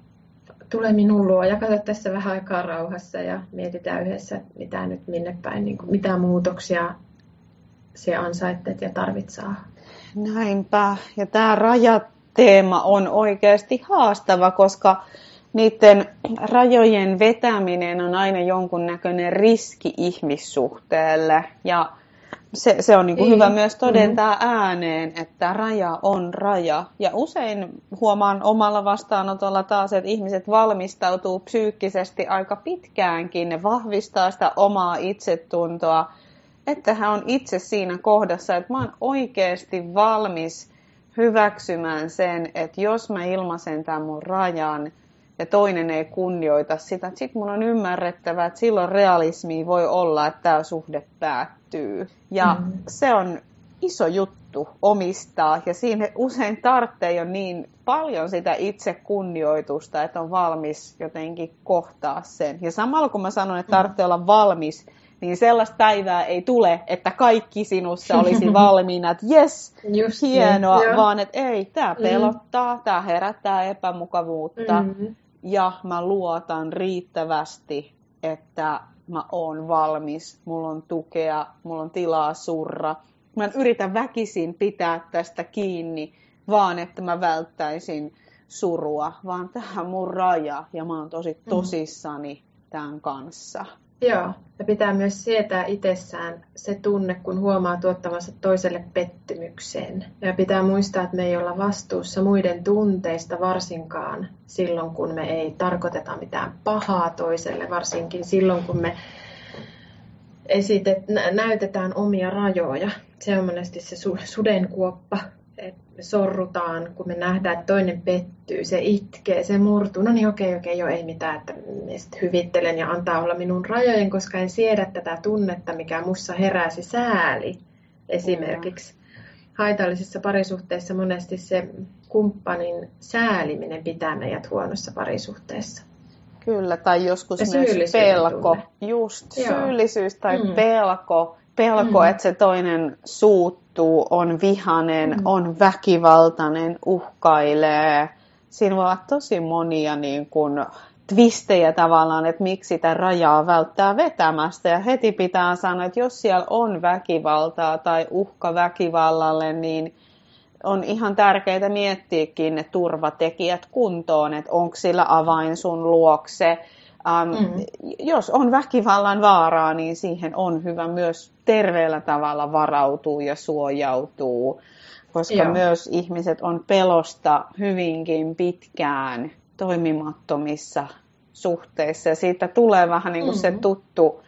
tule minun luo ja katso tässä vähän aikaa rauhassa ja mietitään yhdessä, mitä nyt minne päin, niin kuin, mitä muutoksia se ansaittet ja tarvitsaa. Näinpä. Ja tämä rajateema on oikeasti haastava, koska niiden rajojen vetäminen on aina jonkunnäköinen riski ihmissuhteelle. Ja se, se on niin kuin hyvä myös todentaa mm-hmm. ääneen, että raja on raja. Ja usein huomaan omalla vastaanotolla taas, että ihmiset valmistautuu psyykkisesti aika pitkäänkin. Ne vahvistaa sitä omaa itsetuntoa, että hän on itse siinä kohdassa, että mä oon oikeasti valmis hyväksymään sen, että jos mä ilmaisen tämän mun rajan, ja toinen ei kunnioita sitä. Sitten mun on ymmärrettävä, että silloin realismi voi olla, että tämä suhde päättyy. Ja mm. se on iso juttu omistaa ja siinä usein tarvitsee jo niin paljon sitä itse kunnioitusta, että on valmis jotenkin kohtaa sen. Ja samalla kun mä sanon, että tarvitsee olla valmis, niin sellaista päivää ei tule, että kaikki sinussa olisi valmiina, että jes, Just hienoa, niin, vaan että ei, tämä mm. pelottaa, mm. tämä herättää epämukavuutta. Mm-hmm ja mä luotan riittävästi, että mä oon valmis, mulla on tukea, mulla on tilaa surra. Mä en yritä väkisin pitää tästä kiinni, vaan että mä välttäisin surua, vaan tähän mun raja ja mä oon tosi mm. tosissani tämän kanssa. Joo, ja pitää myös sietää itsessään se tunne, kun huomaa tuottavansa toiselle pettymykseen. Ja pitää muistaa, että me ei olla vastuussa muiden tunteista varsinkaan silloin, kun me ei tarkoiteta mitään pahaa toiselle, varsinkin silloin, kun me esitet, näytetään omia rajoja. Se on monesti se sudenkuoppa, että me sorrutaan, kun me nähdään, että toinen pettyy, se itkee, se murtuu. No niin, okei, okei, jo ei mitään, että hyvittelen ja antaa olla minun rajojen, koska en siedä tätä tunnetta, mikä mussa heräsi sääli esimerkiksi. Haitallisissa parisuhteissa monesti se kumppanin sääliminen pitää meidät huonossa parisuhteessa. Kyllä, tai joskus ja myös pelko. Tunne. Just, Joo. syyllisyys tai mm. pelko. Pelko, mm. että se toinen suuttuu, on vihanen, mm. on väkivaltainen, uhkailee. Siinä voi olla tosi monia niin kuin, twistejä tavallaan, että miksi sitä rajaa välttää vetämästä. Ja heti pitää sanoa, että jos siellä on väkivaltaa tai uhka väkivallalle, niin on ihan tärkeää miettiäkin ne turvatekijät kuntoon, että onko sillä avain sun luokse. Um, mm. Jos on väkivallan vaaraa, niin siihen on hyvä myös terveellä tavalla varautua ja suojautua, koska Joo. myös ihmiset on pelosta hyvinkin pitkään toimimattomissa suhteissa. Ja siitä tulee vähän niin kuin mm. se tuttu,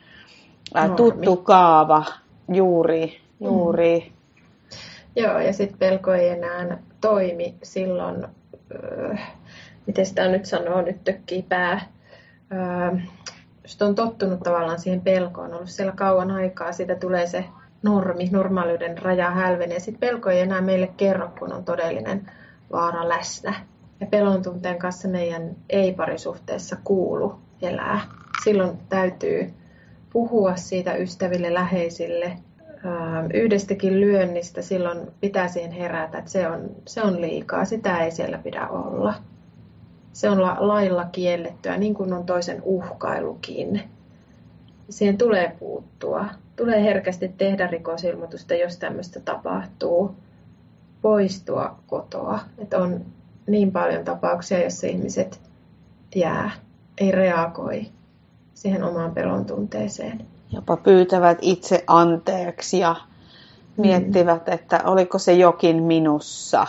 ää, tuttu kaava juuri. juuri. Mm. Joo, ja sitten pelko ei enää toimi silloin, öö, miten sitä nyt sanoo, nyt tökkii pää. Öö, jos on tottunut tavallaan siihen pelkoon, on ollut siellä kauan aikaa, siitä tulee se normi, normaaliuden raja hälvenee. Sitten pelko ei enää meille kerro, kun on todellinen vaara läsnä. Ja pelon tunteen kanssa meidän ei-parisuhteessa kuulu elää. Silloin täytyy puhua siitä ystäville, läheisille, yhdestäkin lyönnistä silloin pitää siihen herätä, että se on, se on liikaa, sitä ei siellä pidä olla. Se on la, lailla kiellettyä, niin kuin on toisen uhkailukin. Siihen tulee puuttua. Tulee herkästi tehdä rikosilmoitusta, jos tämmöistä tapahtuu. Poistua kotoa. Että on niin paljon tapauksia, joissa ihmiset jää, ei reagoi siihen omaan pelon tunteeseen. Jopa pyytävät itse anteeksi ja miettivät, että oliko se jokin minussa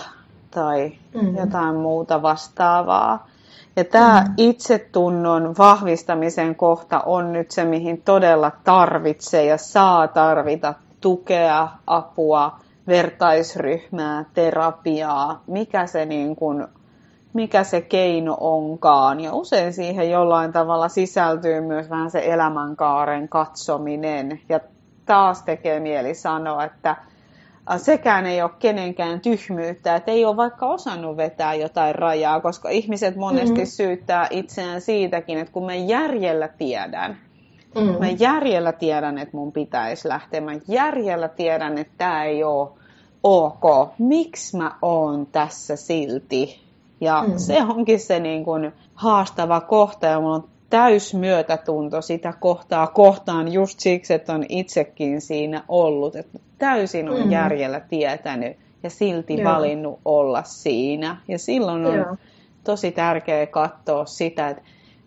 tai mm. jotain muuta vastaavaa. Ja tämä mm. itsetunnon vahvistamisen kohta on nyt se, mihin todella tarvitsee ja saa tarvita tukea, apua, vertaisryhmää, terapiaa, mikä se, niin kuin, mikä se keino onkaan. Ja usein siihen jollain tavalla sisältyy myös vähän se elämänkaaren katsominen. Ja taas tekee mieli sanoa, että sekään ei ole kenenkään tyhmyyttä, että ei ole vaikka osannut vetää jotain rajaa, koska ihmiset monesti mm-hmm. syyttää itseään siitäkin, että kun mä järjellä tiedän, mm-hmm. mä järjellä tiedän, että mun pitäisi lähteä, mä järjellä tiedän, että tämä ei ole ok, miksi mä oon tässä silti? Ja mm-hmm. se onkin se niin kuin haastava kohta ja mulla on täys myötätunto sitä kohtaa kohtaan just siksi, että on itsekin siinä ollut. Että täysin on mm. järjellä tietänyt ja silti Joo. valinnut olla siinä. Ja silloin on Joo. tosi tärkeää katsoa sitä, että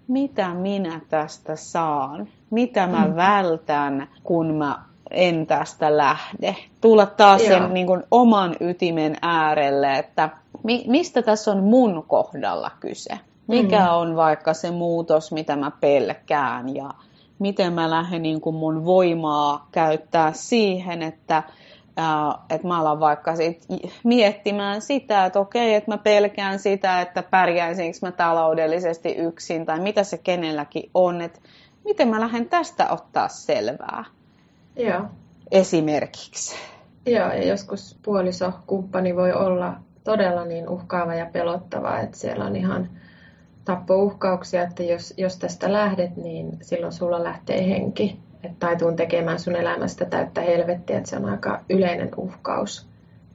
mitä minä tästä saan, mitä mä mm. vältän, kun mä en tästä lähde. Tulla taas Joo. sen niin kuin, oman ytimen äärelle, että mi- mistä tässä on mun kohdalla kyse. Mikä mm. on vaikka se muutos, mitä mä pelkään ja miten mä lähden niin kuin mun voimaa käyttää siihen, että, että mä alan vaikka sit miettimään sitä, että okei, että mä pelkään sitä, että pärjäisinkö mä taloudellisesti yksin tai mitä se kenelläkin on, että miten mä lähden tästä ottaa selvää. Joo. Esimerkiksi. Joo, ja joskus puoliso, kumppani voi olla todella niin uhkaava ja pelottava, että siellä on ihan tappouhkauksia, että jos, jos tästä lähdet, niin silloin sulla lähtee henki. Että tai tuun tekemään sun elämästä täyttä helvettiä, että se on aika yleinen uhkaus.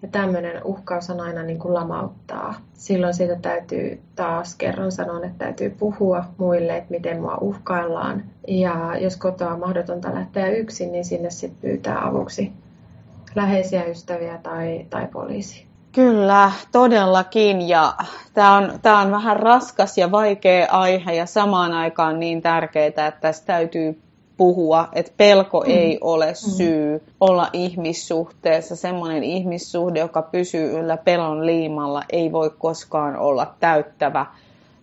Ja tämmöinen uhkaus on aina niin kuin lamauttaa. Silloin siitä täytyy taas kerran sanoa, että täytyy puhua muille, että miten mua uhkaillaan. Ja jos kotoa on mahdotonta lähteä yksin, niin sinne sitten pyytää avuksi läheisiä ystäviä tai, tai poliisi. Kyllä, todellakin. Ja tämä on, tämä on vähän raskas ja vaikea aihe ja samaan aikaan niin tärkeää, että tässä täytyy puhua, että pelko mm. ei ole mm. syy mm. olla ihmissuhteessa. Semmoinen ihmissuhde, joka pysyy yllä pelon liimalla, ei voi koskaan olla täyttävä,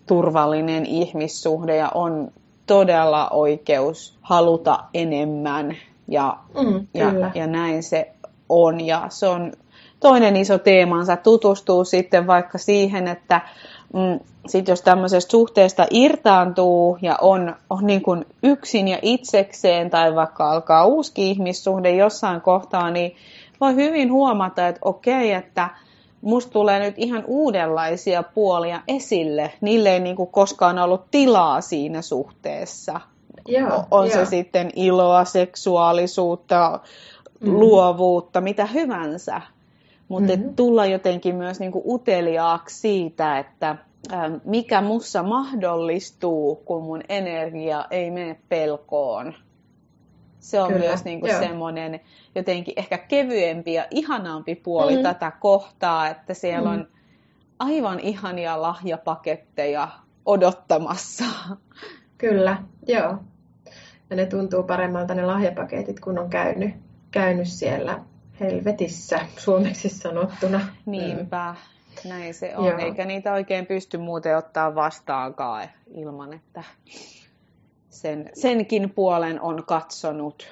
turvallinen ihmissuhde ja on todella oikeus haluta enemmän ja, mm, ja, ja näin se on. Ja se on toinen iso teemansa tutustuu sitten vaikka siihen, että mm, sit jos tämmöisestä suhteesta irtaantuu ja on, on niin kuin yksin ja itsekseen tai vaikka alkaa uusi ihmissuhde jossain kohtaa, niin voi hyvin huomata, että okei, että musta tulee nyt ihan uudenlaisia puolia esille. Niille ei niin kuin koskaan ollut tilaa siinä suhteessa. Joo, on joo. se sitten iloa, seksuaalisuutta, mm. luovuutta, mitä hyvänsä. Mutta mm-hmm. tulla jotenkin myös niinku uteliaaksi siitä, että ähm, mikä mussa mahdollistuu, kun mun energia ei mene pelkoon. Se on Kyllä, myös niinku semmoinen jotenkin ehkä kevyempi ja ihanaampi puoli mm-hmm. tätä kohtaa, että siellä mm-hmm. on aivan ihania lahjapaketteja odottamassa. Kyllä, joo. Ja ne tuntuu paremmalta ne lahjapaketit, kun on käynyt, käynyt siellä helvetissä suomeksi sanottuna. Niinpä, näin se on. Joo. Eikä niitä oikein pysty muuten ottaa vastaankaan ilman, että sen, senkin puolen on katsonut.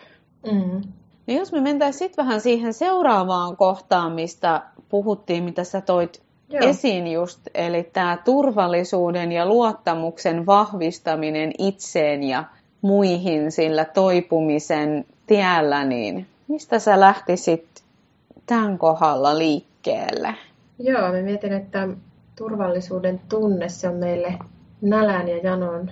Mm. No jos me mentäisiin sitten vähän siihen seuraavaan kohtaan, mistä puhuttiin, mitä sä toit Joo. esiin just, eli tämä turvallisuuden ja luottamuksen vahvistaminen itseen ja muihin sillä toipumisen tiellä, niin mistä sä lähtisit tämän kohdalla liikkeelle? Joo, mä mietin, että turvallisuuden tunne, se on meille nälän ja janon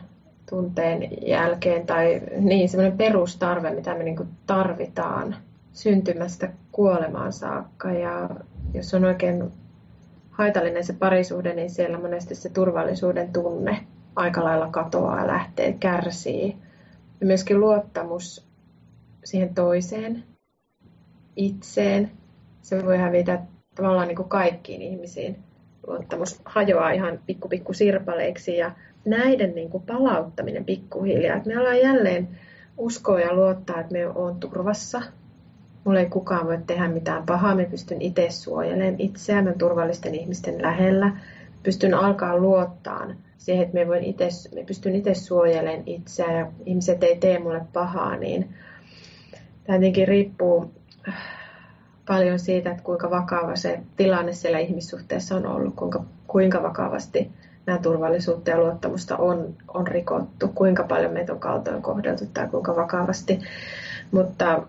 tunteen jälkeen, tai niin, semmoinen perustarve, mitä me niin tarvitaan syntymästä kuolemaan saakka. Ja jos on oikein haitallinen se parisuhde, niin siellä monesti se turvallisuuden tunne aika lailla katoaa lähtee, kärsii. Ja myöskin luottamus siihen toiseen, itseen. Se voi hävitä tavallaan niin kuin kaikkiin ihmisiin. Luottamus hajoaa ihan pikku pikku sirpaleiksi ja näiden niin kuin palauttaminen pikkuhiljaa. Me ollaan jälleen uskoa ja luottaa, että me on turvassa. mulla ei kukaan voi tehdä mitään pahaa, mä pystyn itse suojelemaan itseään, turvallisten ihmisten lähellä, pystyn alkaa luottaa siihen, että me, voin ite, me pystyn itse suojelemaan itseään ja ihmiset ei tee mulle pahaa, niin tämä tietenkin riippuu paljon siitä, että kuinka vakava se tilanne siellä ihmissuhteessa on ollut, kuinka, kuinka vakavasti nämä turvallisuutta ja luottamusta on, on rikottu, kuinka paljon meitä on kaltoin kohdeltu tai kuinka vakavasti. Mutta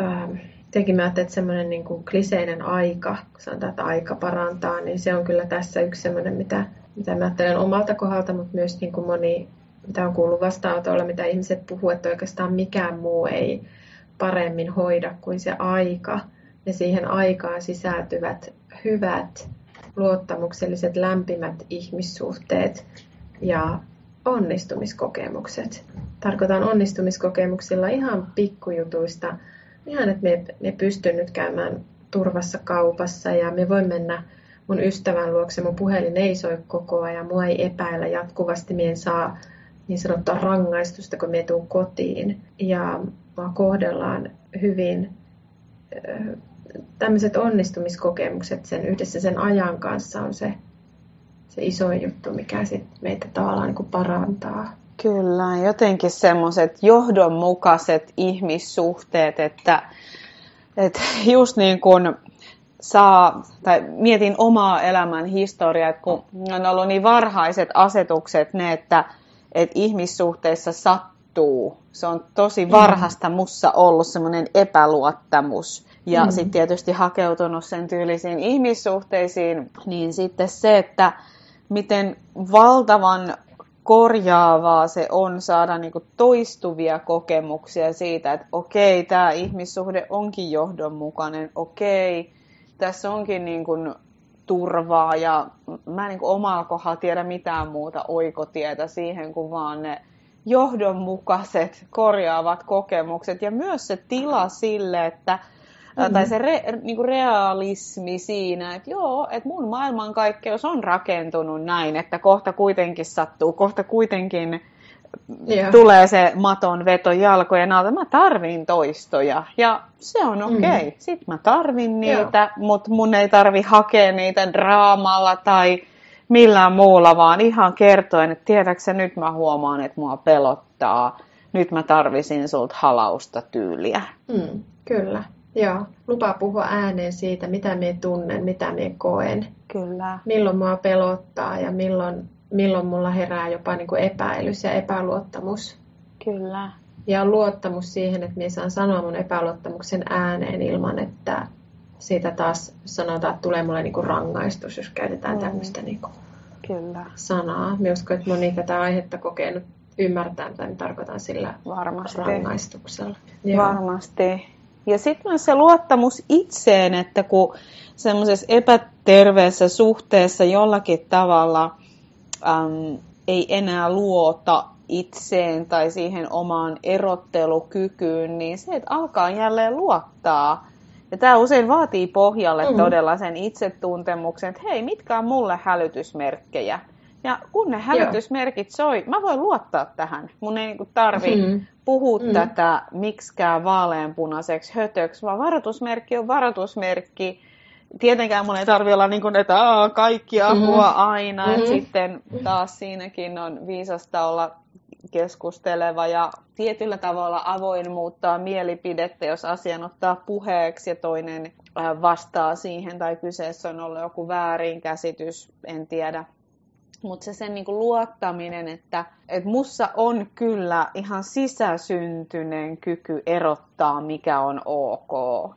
ähm, Tietenkin mä ajattelin, että semmoinen niin kuin kliseinen aika, kun sanotaan, että aika parantaa, niin se on kyllä tässä yksi semmoinen, mitä, mitä mä ajattelen omalta kohdalta, mutta myös niin kuin moni, mitä on kuullut vastaanotolla, mitä ihmiset puhuu, että oikeastaan mikään muu ei paremmin hoida kuin se aika. Ja siihen aikaan sisältyvät hyvät, luottamukselliset, lämpimät ihmissuhteet ja onnistumiskokemukset. Tarkoitan onnistumiskokemuksilla ihan pikkujutuista ihan, että me, me pystyn nyt käymään turvassa kaupassa ja me voin mennä mun ystävän luokse, mun puhelin ei soi koko ajan, mua ei epäillä jatkuvasti, mien saa niin sanottua rangaistusta, kun me tuun kotiin. Ja mua kohdellaan hyvin. Tämmöiset onnistumiskokemukset sen yhdessä sen ajan kanssa on se, se iso juttu, mikä sit meitä tavallaan niin parantaa. Kyllä, jotenkin semmoiset johdonmukaiset ihmissuhteet, että, että just niin kuin saa, tai mietin omaa elämän historiaa, että kun on ollut niin varhaiset asetukset ne, että, että ihmissuhteissa sattuu. Se on tosi mm. varhasta mussa ollut semmoinen epäluottamus. Ja mm. sitten tietysti hakeutunut sen tyylisiin ihmissuhteisiin, niin sitten se, että miten valtavan korjaavaa se on saada niin kuin toistuvia kokemuksia siitä, että okei, tämä ihmissuhde onkin johdonmukainen, okei, tässä onkin niin kuin turvaa ja mä en niin kuin omalla kohdalla tiedä mitään muuta oikotietä siihen kuin vaan ne johdonmukaiset korjaavat kokemukset ja myös se tila sille, että Mm-hmm. Tai se re, niin kuin realismi siinä, että joo, että mun maailmankaikkeus on rakentunut näin, että kohta kuitenkin sattuu, kohta kuitenkin yeah. tulee se maton veto jalkojen alta. Mä tarvin toistoja ja se on okei. Okay. Mm. Sitten mä tarvin niitä, yeah. mutta mun ei tarvi hakea niitä draamalla tai millään muulla, vaan ihan kertoen, että tiedätkö nyt mä huomaan, että mua pelottaa. Nyt mä tarvisin sulta halausta tyyliä. Mm, kyllä. Joo, lupa puhua ääneen siitä, mitä me tunnen, mitä me koen. Kyllä. Milloin mua pelottaa ja milloin, milloin mulla herää jopa niin kuin epäilys ja epäluottamus. Kyllä. Ja luottamus siihen, että minä saan sanoa mun epäluottamuksen ääneen ilman, että siitä taas sanotaan, että tulee mulle niin kuin rangaistus, jos käytetään mm. tämmöistä niin Kyllä. sanaa. Minä uskon, että moni tätä aihetta kokenut ymmärtää, mitä tarkoitan sillä Varmasti. rangaistuksella. Joo. Varmasti. Ja sitten myös se luottamus itseen, että kun semmoisessa epäterveessä suhteessa jollakin tavalla äm, ei enää luota itseen tai siihen omaan erottelukykyyn, niin se, että alkaa jälleen luottaa. Ja tämä usein vaatii pohjalle mm. todella sen itsetuntemuksen, että hei, mitkä on mulle hälytysmerkkejä. Ja kun ne hälytysmerkit soi, mä voin luottaa tähän. Mun ei niinku tarvi mm puhu mm. tätä miksikään vaaleanpunaiseksi hötöksi, vaan varoitusmerkki on varoitusmerkki. Tietenkään mun ei tarvi olla niin kuin, että Aa, kaikki apua mm. aina. Mm. sitten taas siinäkin on viisasta olla keskusteleva ja tietyllä tavalla avoin muuttaa mielipidettä, jos asian ottaa puheeksi ja toinen vastaa siihen tai kyseessä on ollut joku väärinkäsitys, en tiedä. Mutta se sen niinku luottaminen, että et mussa on kyllä ihan sisäsyntyinen kyky erottaa, mikä on ok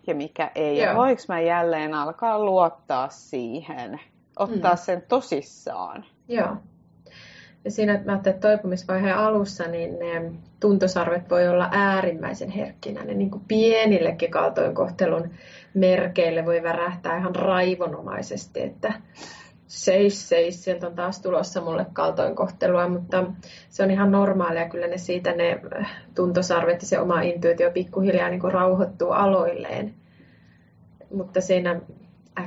ja mikä ei. Joo. Ja voiko mä jälleen alkaa luottaa siihen, ottaa mm. sen tosissaan? Joo. Siinä mä että toipumisvaiheen alussa niin ne tuntosarvet voi olla äärimmäisen herkkinä. Ne niin kuin pienillekin kaltoinkohtelun merkeille voi värähtää ihan raivonomaisesti, että seis, seis, sieltä on taas tulossa mulle kaltoinkohtelua, mutta se on ihan normaalia, kyllä ne siitä ne äh, tuntosarvet ja se oma intuitio pikkuhiljaa niin kuin rauhoittuu aloilleen. Mutta siinä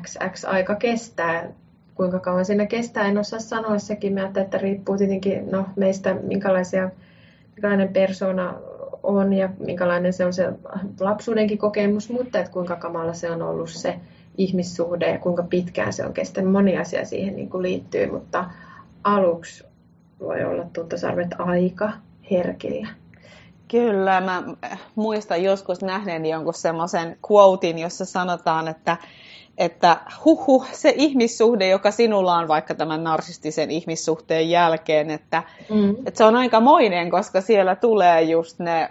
XX aika kestää, kuinka kauan siinä kestää, en osaa sanoa sekin, mä että riippuu tietenkin no, meistä, minkälaisia, minkälainen persona on ja minkälainen se on se lapsuudenkin kokemus, mutta että kuinka kamala se on ollut se ihmissuhde ja kuinka pitkään se on kestänyt. Moni asia siihen niin kuin liittyy, mutta aluksi voi olla tuntosarvet aika herkillä. Kyllä, mä muistan joskus nähneeni jonkun semmoisen quotein, jossa sanotaan, että että huhu, se ihmissuhde, joka sinulla on vaikka tämän narsistisen ihmissuhteen jälkeen, että, mm. että se on aika moinen, koska siellä tulee just ne,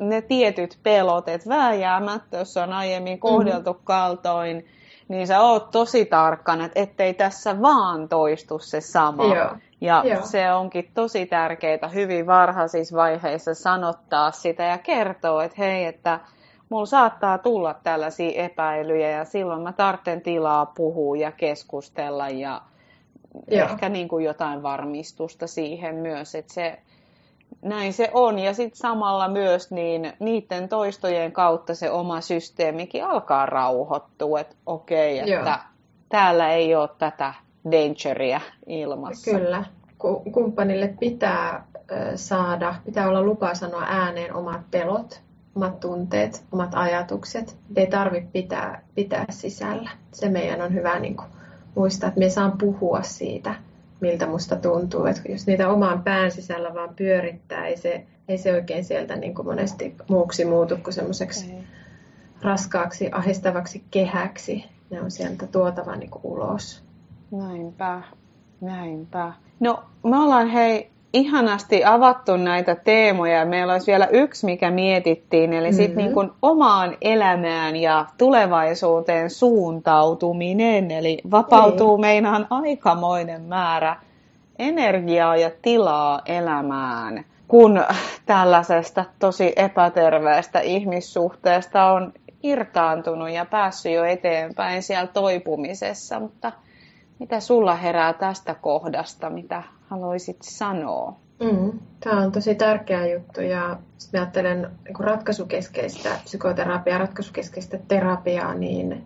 ne tietyt pelot, että vääjäämättä, jos on aiemmin kohdeltu mm. kaltoin, niin sä oot tosi tarkkana, että ettei tässä vaan toistu se sama. Joo. Ja Joo. se onkin tosi tärkeää hyvin varhaisissa vaiheissa sanottaa sitä ja kertoa, että hei, että mulla saattaa tulla tällaisia epäilyjä ja silloin mä tarvitsen tilaa puhua ja keskustella ja Joo. ehkä niin kuin jotain varmistusta siihen myös, että se, näin se on. Ja sitten samalla myös niin niiden toistojen kautta se oma systeemikin alkaa rauhoittua, että okei, okay, että Joo. täällä ei ole tätä dangeria ilmassa. Kyllä. Kumppanille pitää saada, pitää olla lupa sanoa ääneen omat pelot omat tunteet, omat ajatukset. Ei tarvitse pitää, pitää sisällä. Se meidän on hyvä niin kuin, muistaa, että me saan puhua siitä, miltä musta tuntuu. Että jos niitä omaan pään sisällä vaan pyörittää, ei se, ei se oikein sieltä niin kuin monesti muuksi muutu kuin semmoiseksi raskaaksi, ahistavaksi kehäksi. Ne on sieltä tuotava niin kuin ulos. Näinpä, näinpä. No, me ollaan hei ihanasti avattu näitä teemoja. Meillä olisi vielä yksi, mikä mietittiin, eli mm-hmm. sitten niin kuin omaan elämään ja tulevaisuuteen suuntautuminen. Eli vapautuu niin. meinaan aikamoinen määrä energiaa ja tilaa elämään, kun tällaisesta tosi epäterveestä ihmissuhteesta on irtaantunut ja päässyt jo eteenpäin siellä toipumisessa, mutta mitä sulla herää tästä kohdasta, mitä haluaisit sanoa? Mm, tämä on tosi tärkeä juttu ja jos mä ajattelen niin ratkaisukeskeistä psykoterapiaa, ratkaisukeskeistä terapiaa, niin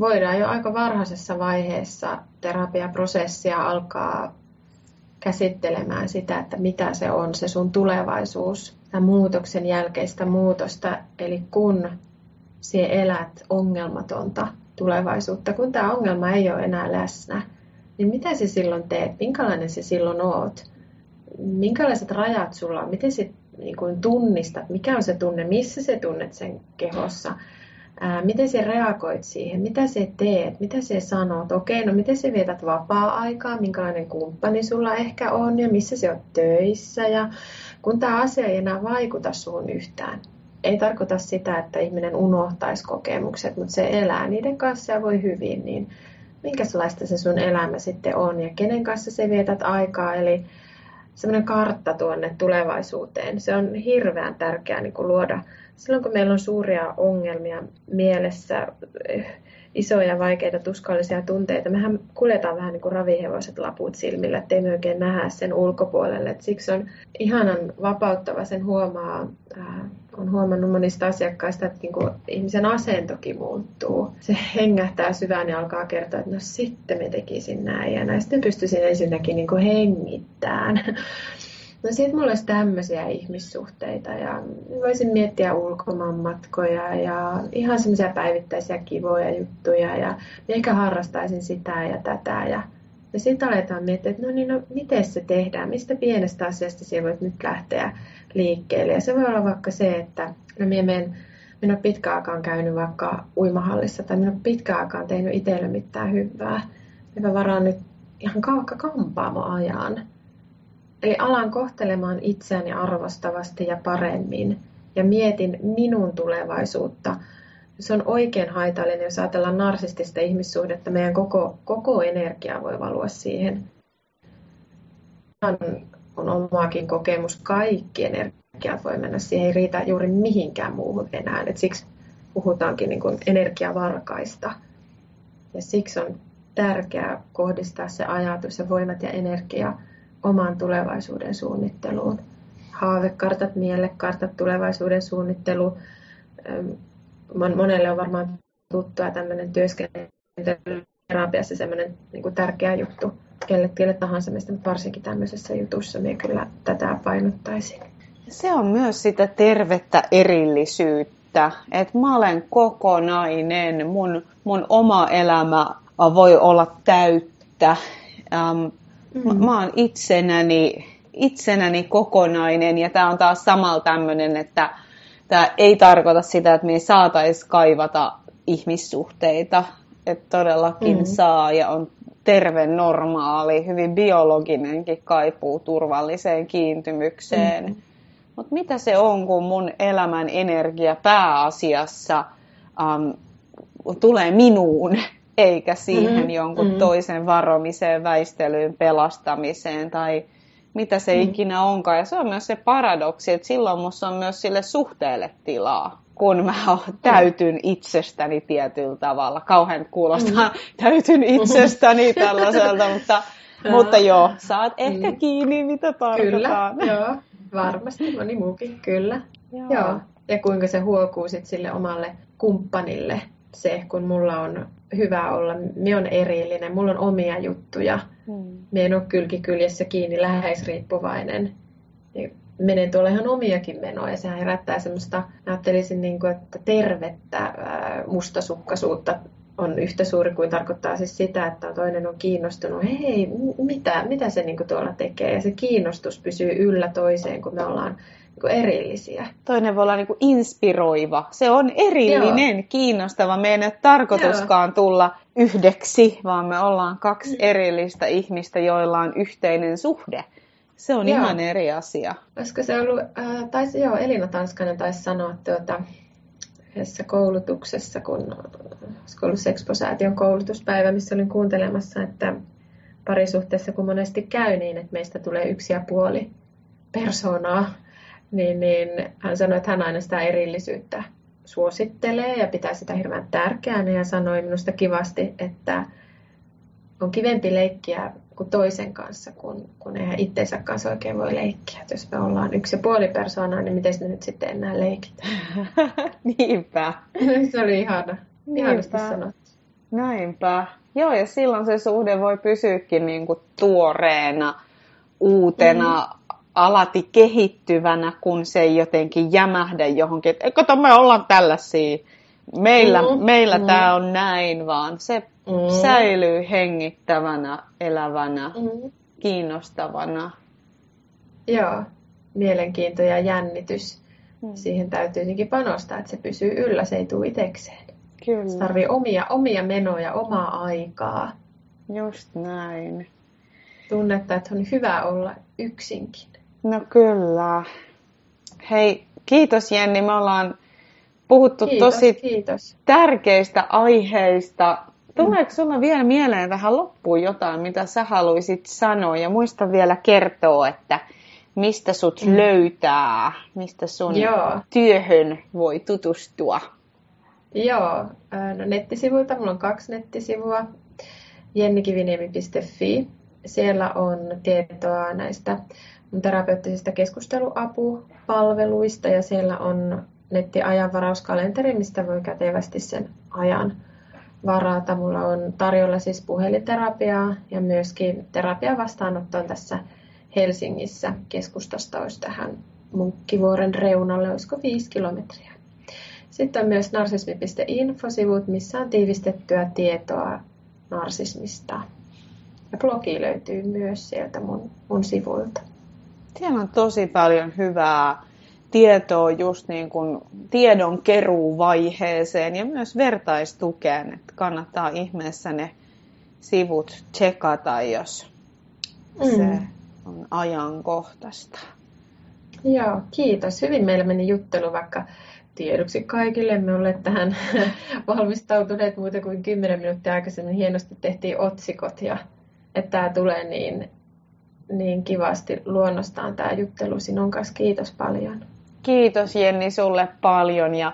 voidaan jo aika varhaisessa vaiheessa terapiaprosessia alkaa käsittelemään sitä, että mitä se on se sun tulevaisuus, tämän muutoksen jälkeistä muutosta, eli kun sinä elät ongelmatonta tulevaisuutta, kun tämä ongelma ei ole enää läsnä, niin mitä sä silloin teet? Minkälainen sä silloin oot? Minkälaiset rajat sulla on? Miten sä niin kuin tunnistat? Mikä on se tunne? Missä sä tunnet sen kehossa? Ää, miten sä reagoit siihen? Mitä sä teet? Mitä sä sanot? Okei, no miten sä vietät vapaa-aikaa? Minkälainen kumppani sulla ehkä on? Ja missä sä oot töissä? Ja kun tämä asia ei enää vaikuta suun yhtään, ei tarkoita sitä, että ihminen unohtaisi kokemukset, mutta se elää niiden kanssa ja voi hyvin, niin minkälaista se sun elämä sitten on ja kenen kanssa se vietät aikaa. Eli semmoinen kartta tuonne tulevaisuuteen. Se on hirveän tärkeää niin kuin luoda. Silloin kun meillä on suuria ongelmia mielessä, isoja, vaikeita, tuskallisia tunteita, mehän kuljetaan vähän niin kuin ravihevoset laput silmillä, ettei me oikein nähdä sen ulkopuolelle. Et siksi on ihanan vapauttava sen huomaa olen huomannut monista asiakkaista, että niin kuin ihmisen asentokin muuttuu. Se hengähtää syvään ja alkaa kertoa, että no sitten me tekisin näin. Ja näin sitten pystyisin ensinnäkin niin kuin hengittämään. No sitten mulla olisi tämmöisiä ihmissuhteita ja voisin miettiä ulkomaanmatkoja ja ihan semmoisia päivittäisiä kivoja juttuja ja ehkä harrastaisin sitä ja tätä ja ja sitten aletaan miettiä, että no niin, no miten se tehdään, mistä pienestä asiasta sinä voit nyt lähteä liikkeelle. Ja se voi olla vaikka se, että no minä menen, minä olen pitkään aikaan käynyt vaikka uimahallissa tai minä olen pitkään aikaan tehnyt itselle mitään hyvää. Minä varaan nyt ihan kaukka kampaamo ajan. Eli alan kohtelemaan itseäni arvostavasti ja paremmin ja mietin minun tulevaisuutta. Se on oikein haitallinen, jos ajatellaan narsistista ihmissuhdetta. Meidän koko, koko energia voi valua siihen on omaakin kokemus, kaikki energiat voi mennä, siihen ei riitä juuri mihinkään muuhun enää. Et siksi puhutaankin niin kuin energiavarkaista. Ja siksi on tärkeää kohdistaa se ajatus ja voimat ja energia oman tulevaisuuden suunnitteluun. Haavekartat, mielekartat, tulevaisuuden suunnittelu. Monelle on varmaan tuttua tämmöinen työskentely terapiassa semmoinen niin tärkeä juttu kelle, kelle tahansa mutta varsinkin tämmöisessä jutussa minä kyllä tätä painottaisin. Se on myös sitä tervettä erillisyyttä, että mä olen kokonainen, mun, mun oma elämä voi olla täyttä. Ähm, mm-hmm. Mä oon itsenäni, itsenäni kokonainen ja tämä on taas samalla tämmöinen, että tämä ei tarkoita sitä, että me ei saataisi kaivata ihmissuhteita, että todellakin mm-hmm. saa ja on terve, normaali, hyvin biologinenkin kaipuu turvalliseen kiintymykseen. Mm-hmm. Mutta mitä se on, kun mun elämän energia pääasiassa um, tulee minuun, eikä siihen mm-hmm. jonkun mm-hmm. toisen varomiseen, väistelyyn, pelastamiseen tai mitä se mm-hmm. ikinä onkaan. Ja se on myös se paradoksi, että silloin musta on myös sille suhteelle tilaa kun mä täytyn itsestäni tietyllä tavalla. Kauhean kuulostaa, mm. täytyn itsestäni tällaiselta, mutta, mutta joo, saat ehkä mm. kiinni, mitä tarkoittaa. Kyllä, joo, varmasti, moni muukin, kyllä. Joo. joo. Ja kuinka se huokuu sit sille omalle kumppanille, se, kun mulla on hyvä olla, me on erillinen, mulla on omia juttuja, mm. me en ole kylki kyljessä kiinni, läheisriippuvainen. Niin menen tuolla ihan omiakin menoja. Sehän herättää semmoista, ajattelisin, niin kuin, että tervettä mustasukkaisuutta on yhtä suuri kuin tarkoittaa siis sitä, että toinen on kiinnostunut, hei, mitä, mitä se niin kuin tuolla tekee. Ja se kiinnostus pysyy yllä toiseen, kun me ollaan niin kuin erillisiä. Toinen voi olla niin kuin inspiroiva. Se on erillinen, Joo. kiinnostava. Me ei ole tarkoituskaan Joo. tulla yhdeksi, vaan me ollaan kaksi mm. erillistä ihmistä, joilla on yhteinen suhde. Se on joo. ihan eri asia. Olisiko se ollut, äh, taisi, joo, Elina Tanskanen taisi sanoa tuota, yhdessä koulutuksessa, kun olisiko ollut Sexposäätiön koulutuspäivä, missä olin kuuntelemassa, että parisuhteessa kun monesti käy niin, että meistä tulee yksi ja puoli persoonaa, niin, niin hän sanoi, että hän aina sitä erillisyyttä suosittelee ja pitää sitä hirveän tärkeänä ja sanoi minusta kivasti, että on kivempi leikkiä kuin toisen kanssa, kun, kun eihän itsensä kanssa oikein voi leikkiä. Et jos me ollaan yksi ja puoli persoonaa, niin miten ne nyt sitten enää leikitä? Niinpä. se oli ihana. Ihanasti sanottu. Näinpä. Joo, ja silloin se suhde voi pysyäkin niin kuin tuoreena, uutena, mm. alati kehittyvänä, kun se ei jotenkin jämähdä johonkin. Eikö me ollaan tällaisia? Meillä, mm. meillä mm. tämä on näin, vaan se mm. säilyy hengittävänä, elävänä, mm. kiinnostavana. Joo, mielenkiinto ja jännitys. Mm. Siihen täytyy tietenkin panostaa, että se pysyy yllä, se ei tule itsekseen. Kyllä. Se tarvii omia, omia menoja, omaa aikaa. Just näin. Tunnetta, että on hyvä olla yksinkin. No kyllä. Hei, kiitos Jenni. Me ollaan puhuttu kiitos, tosi kiitos. tärkeistä aiheista. Tuleeko sinulla vielä mieleen vähän loppuun jotain, mitä sä haluaisit sanoa? Ja muista vielä kertoa, että mistä sut mm. löytää, mistä sun Joo. työhön voi tutustua. Joo, no nettisivuilta, mulla on kaksi nettisivua, jennikiviniemi.fi. Siellä on tietoa näistä terapeuttisista keskusteluapupalveluista ja siellä on nettiajanvarauskalenteri, mistä voi kätevästi sen ajan varata. Mulla on tarjolla siis puhelinterapiaa ja myöskin terapiavastaanotto on tässä Helsingissä. Keskustasta olisi tähän Munkkivuoren reunalle, olisiko viisi kilometriä. Sitten on myös narsismi.info-sivut, missä on tiivistettyä tietoa narsismista. Ja blogi löytyy myös sieltä mun, mun sivuilta. Siellä on tosi paljon hyvää tietoa just niin kuin tiedon keruuvaiheeseen ja myös vertaistukeen, että kannattaa ihmeessä ne sivut tsekata, jos mm. se on ajankohtaista. Joo, kiitos. Hyvin meillä meni juttelu, vaikka tiedoksi kaikille. Me olemme tähän valmistautuneet muuta kuin 10 minuuttia aikaisemmin. Hienosti tehtiin otsikot ja että tämä tulee niin, niin kivasti luonnostaan tämä juttelu sinun kanssa. Kiitos paljon. Kiitos Jenni sulle paljon ja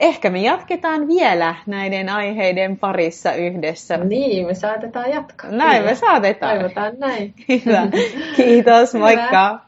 ehkä me jatketaan vielä näiden aiheiden parissa yhdessä. Niin, me saatetaan jatkaa. Näin kyllä. me saatetaan. Toivotaan näin. Hyvä. Kiitos, moikka. Hyvä.